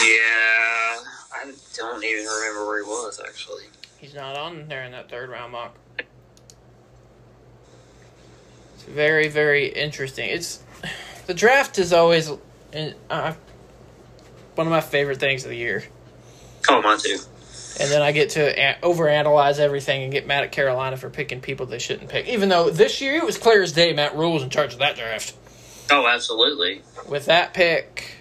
Yeah. I don't even remember where he was, actually. He's not on there in that third round mock. It's very, very interesting. It's the draft is always in, uh, one of my favorite things of the year, Oh, mine too. and then I get to overanalyze everything and get mad at Carolina for picking people they shouldn't pick. Even though this year it was clear as day, Matt Rhule was in charge of that draft. Oh, absolutely. with that pick,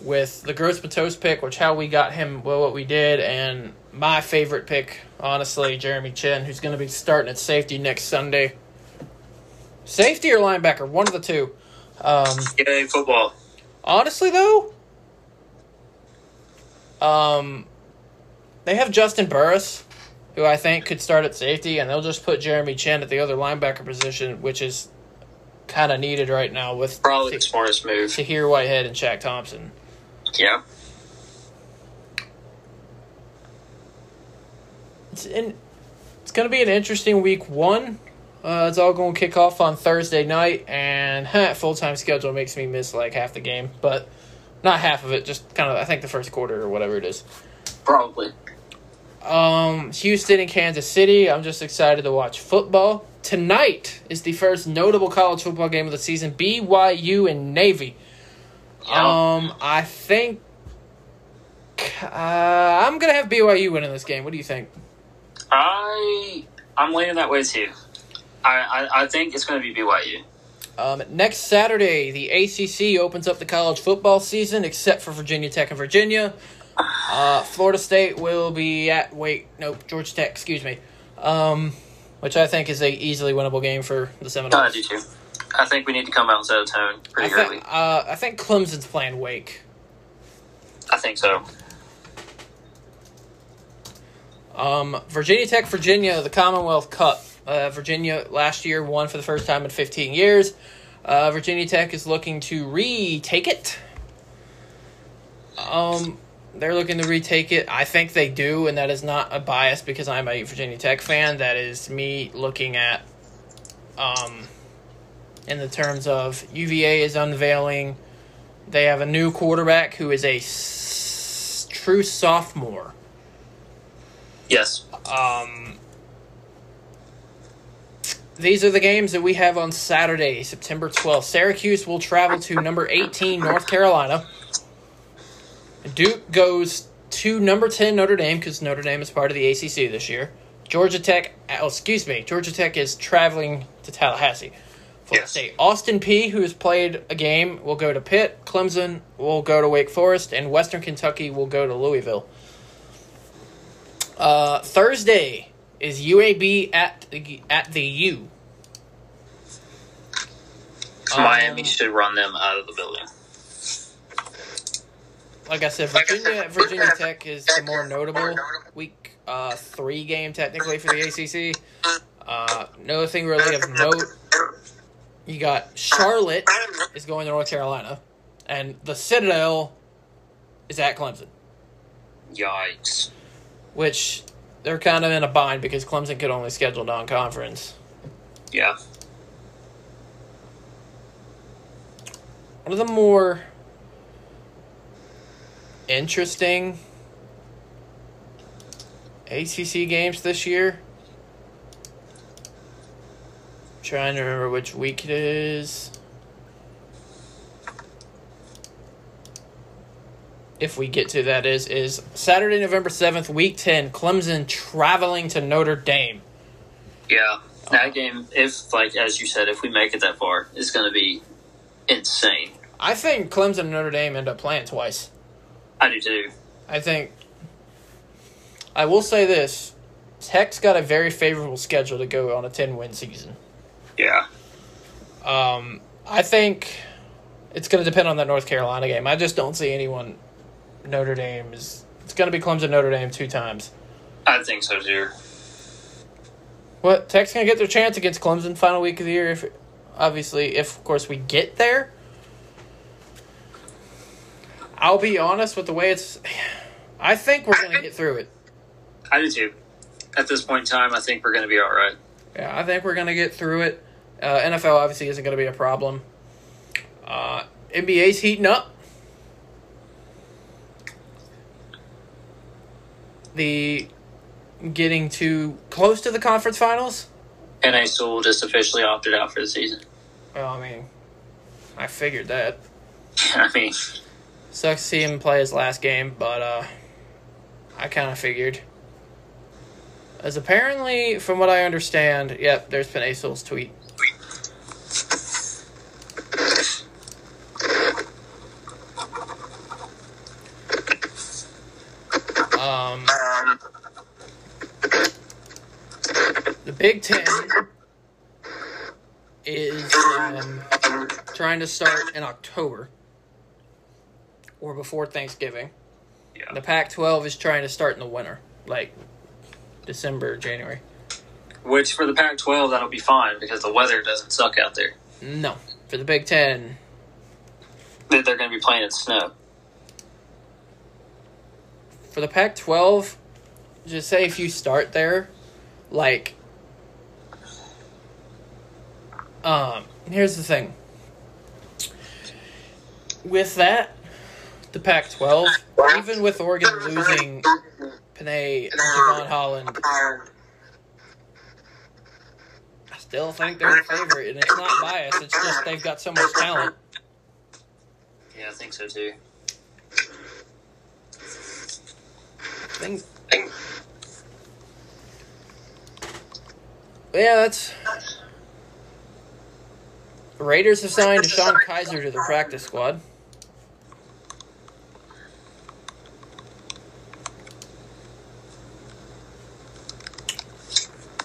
with the Gross Matos pick, which how we got him, well, what we did, and my favorite pick, honestly, Jeremy Chinn, who's going to be starting at safety next Sunday. Safety or linebacker, one of the two. Um, Yay, football. honestly, though, um, they have Juston Burris, who I think could start at safety, and they'll just put Jeremy Chinn at the other linebacker position, which is kind of needed right now with Probably the smartest move. Tahir Whitehead and Shaq Thompson. Yeah. It's in, it's going to be an interesting week one. Uh, it's all going to kick off on Thursday night, and full time schedule makes me miss like half the game, but not half of it. Just kind of, I think the first quarter or whatever it is. Probably. Um, Houston and Kansas City. I'm just excited to watch football. Tonight is the first notable college football game of the season. BYU and Navy. Yeah. Um, I think uh, I'm gonna have BYU winning this game. What do you think? I I'm leaning that way too. I I, I think it's going to be BYU. Um, next Saturday, the ACC opens up the college football season, except for Virginia Tech and Virginia. Uh, Florida State will be at wait nope Georgia Tech excuse me, um, which I think is a easily winnable game for the Seminoles. I do too. I think we need to come out and set a tone I pretty think early. uh, I think Clemson's playing Wake. I think so. Um, Virginia Tech, Virginia, the Commonwealth Cup. Uh, Virginia last year won for the first time in 15 years. Uh, Virginia Tech is looking to retake it. Um, they're looking to retake it. I think they do, and that is not a bias because I'm a Virginia Tech fan. That is me looking at, um, in the terms of UVA is unveiling. They have a new quarterback who is a s- true sophomore. Yes. Um, these are the games that we have on Saturday, September 12th. Syracuse will travel to number 18, North Carolina. Duke goes to number 10, Notre Dame, because Notre Dame is part of the ACC this year. Georgia Tech, oh, excuse me, Georgia Tech is traveling to Tallahassee. Florida Yes. State. Austin Peay, who has played a game, will go to Pitt. Clemson will go to Wake Forest, and Western Kentucky will go to Louisville. Uh, Thursday is UAB at the at the U. Miami Um, should run them out of the building. Like I said, Virginia Virginia Tech is the more notable week uh, three game technically for the ACC. Uh, another thing really of note, you got Charlotte is going to North Carolina, and the Citadel is at Clemson, Yikes. which they're kind of in a bind because Clemson could only schedule non-conference. Yeah. One of the more interesting ACC games this year. trying to remember which week it is. If we get to that is is Saturday, November seventh, week ten. Clemson traveling to Notre Dame. Yeah. That uh-huh. game, if, like, as you said, if we make it that far, it's going to be insane. I think Clemson and Notre Dame end up playing twice. I do too. I think I will say this: Tech's got a very favorable schedule to go on a ten win season. Yeah. Um, I think it's going to depend on that North Carolina game. I just don't see anyone. Notre Dame is. It's going to be Clemson Notre Dame two times. I think so too. What Tech's going to get their chance against Clemson final week of the year? If obviously, if of course we get there. I'll be honest with the way it's. I think we're going to get through it. I do too. At this point in time, I think we're going to be all right. Yeah, I think we're gonna get through it. Uh, NFL obviously isn't gonna be a problem. Uh, NBA's heating up. The getting too close to the conference finals. NA Sewell just officially opted out for the season. Well, I mean, I figured that. I mean, Sucks to see him play his last game, but uh, I kind of figured. As apparently, from what I understand, yep, there's been Asol's tweet. Um, the Big Ten is um, trying to start in October or before Thanksgiving. yeah. The Pac 12 is trying to start in the winter, like December, January. Which for the Pac 12, that'll be fine because the weather doesn't suck out there. No, for the Big Ten. They're going to be playing in snow. For the Pac 12, just say if you start there, like, um, here's the thing. With that, the Pac 12, even with Oregon losing Penei and Jevon Holland, I still think they're the favorite, and it's not bias. It's just they've got so much talent. Yeah, I think so too. Things. Yeah, that's. The Raiders have signed DeShone Kizer to the practice squad.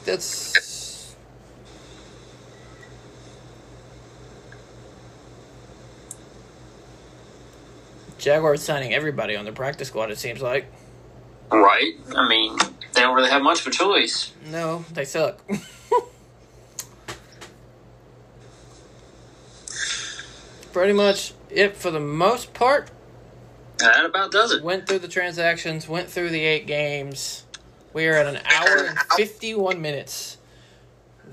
That's. Jaguars signing everybody on the practice squad, it seems like. Right? I mean, they don't really have much of a choice. No, they suck. Pretty much it for the most part. That about does it. Went through the transactions, went through the eight games. We are at an hour and 51 minutes.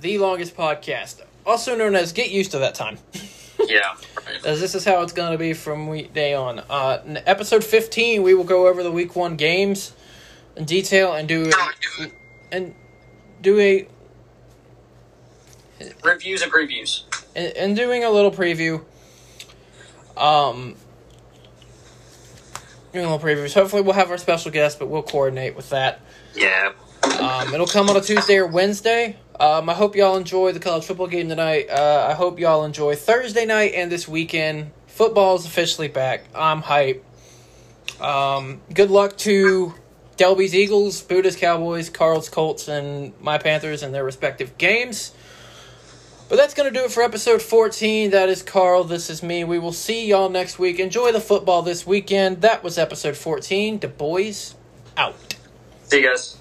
The longest podcast. Also known as Get Used to That Time. Yeah. Right. As this is how it's going to be from week day on. Uh, in episode 15, we will go over the week one games in detail and do and do a Reviews and previews. and, and doing a little preview. Um, a little previews. Hopefully, we'll have our special guest, but we'll coordinate with that. Yeah. Um, it'll come on a Tuesday or Wednesday. Um, I hope y'all enjoy the college football game tonight. Uh, I hope y'all enjoy Thursday night and this weekend. Football is officially back. I'm hype. Um, good luck to Delby's Eagles, Buddha's Cowboys, Carl's Colts, and my Panthers in their respective games. But that's going to do it for episode 14. That is Carl. This is me. We will see y'all next week. Enjoy the football this weekend. That was episode 14. The boys out. See you guys.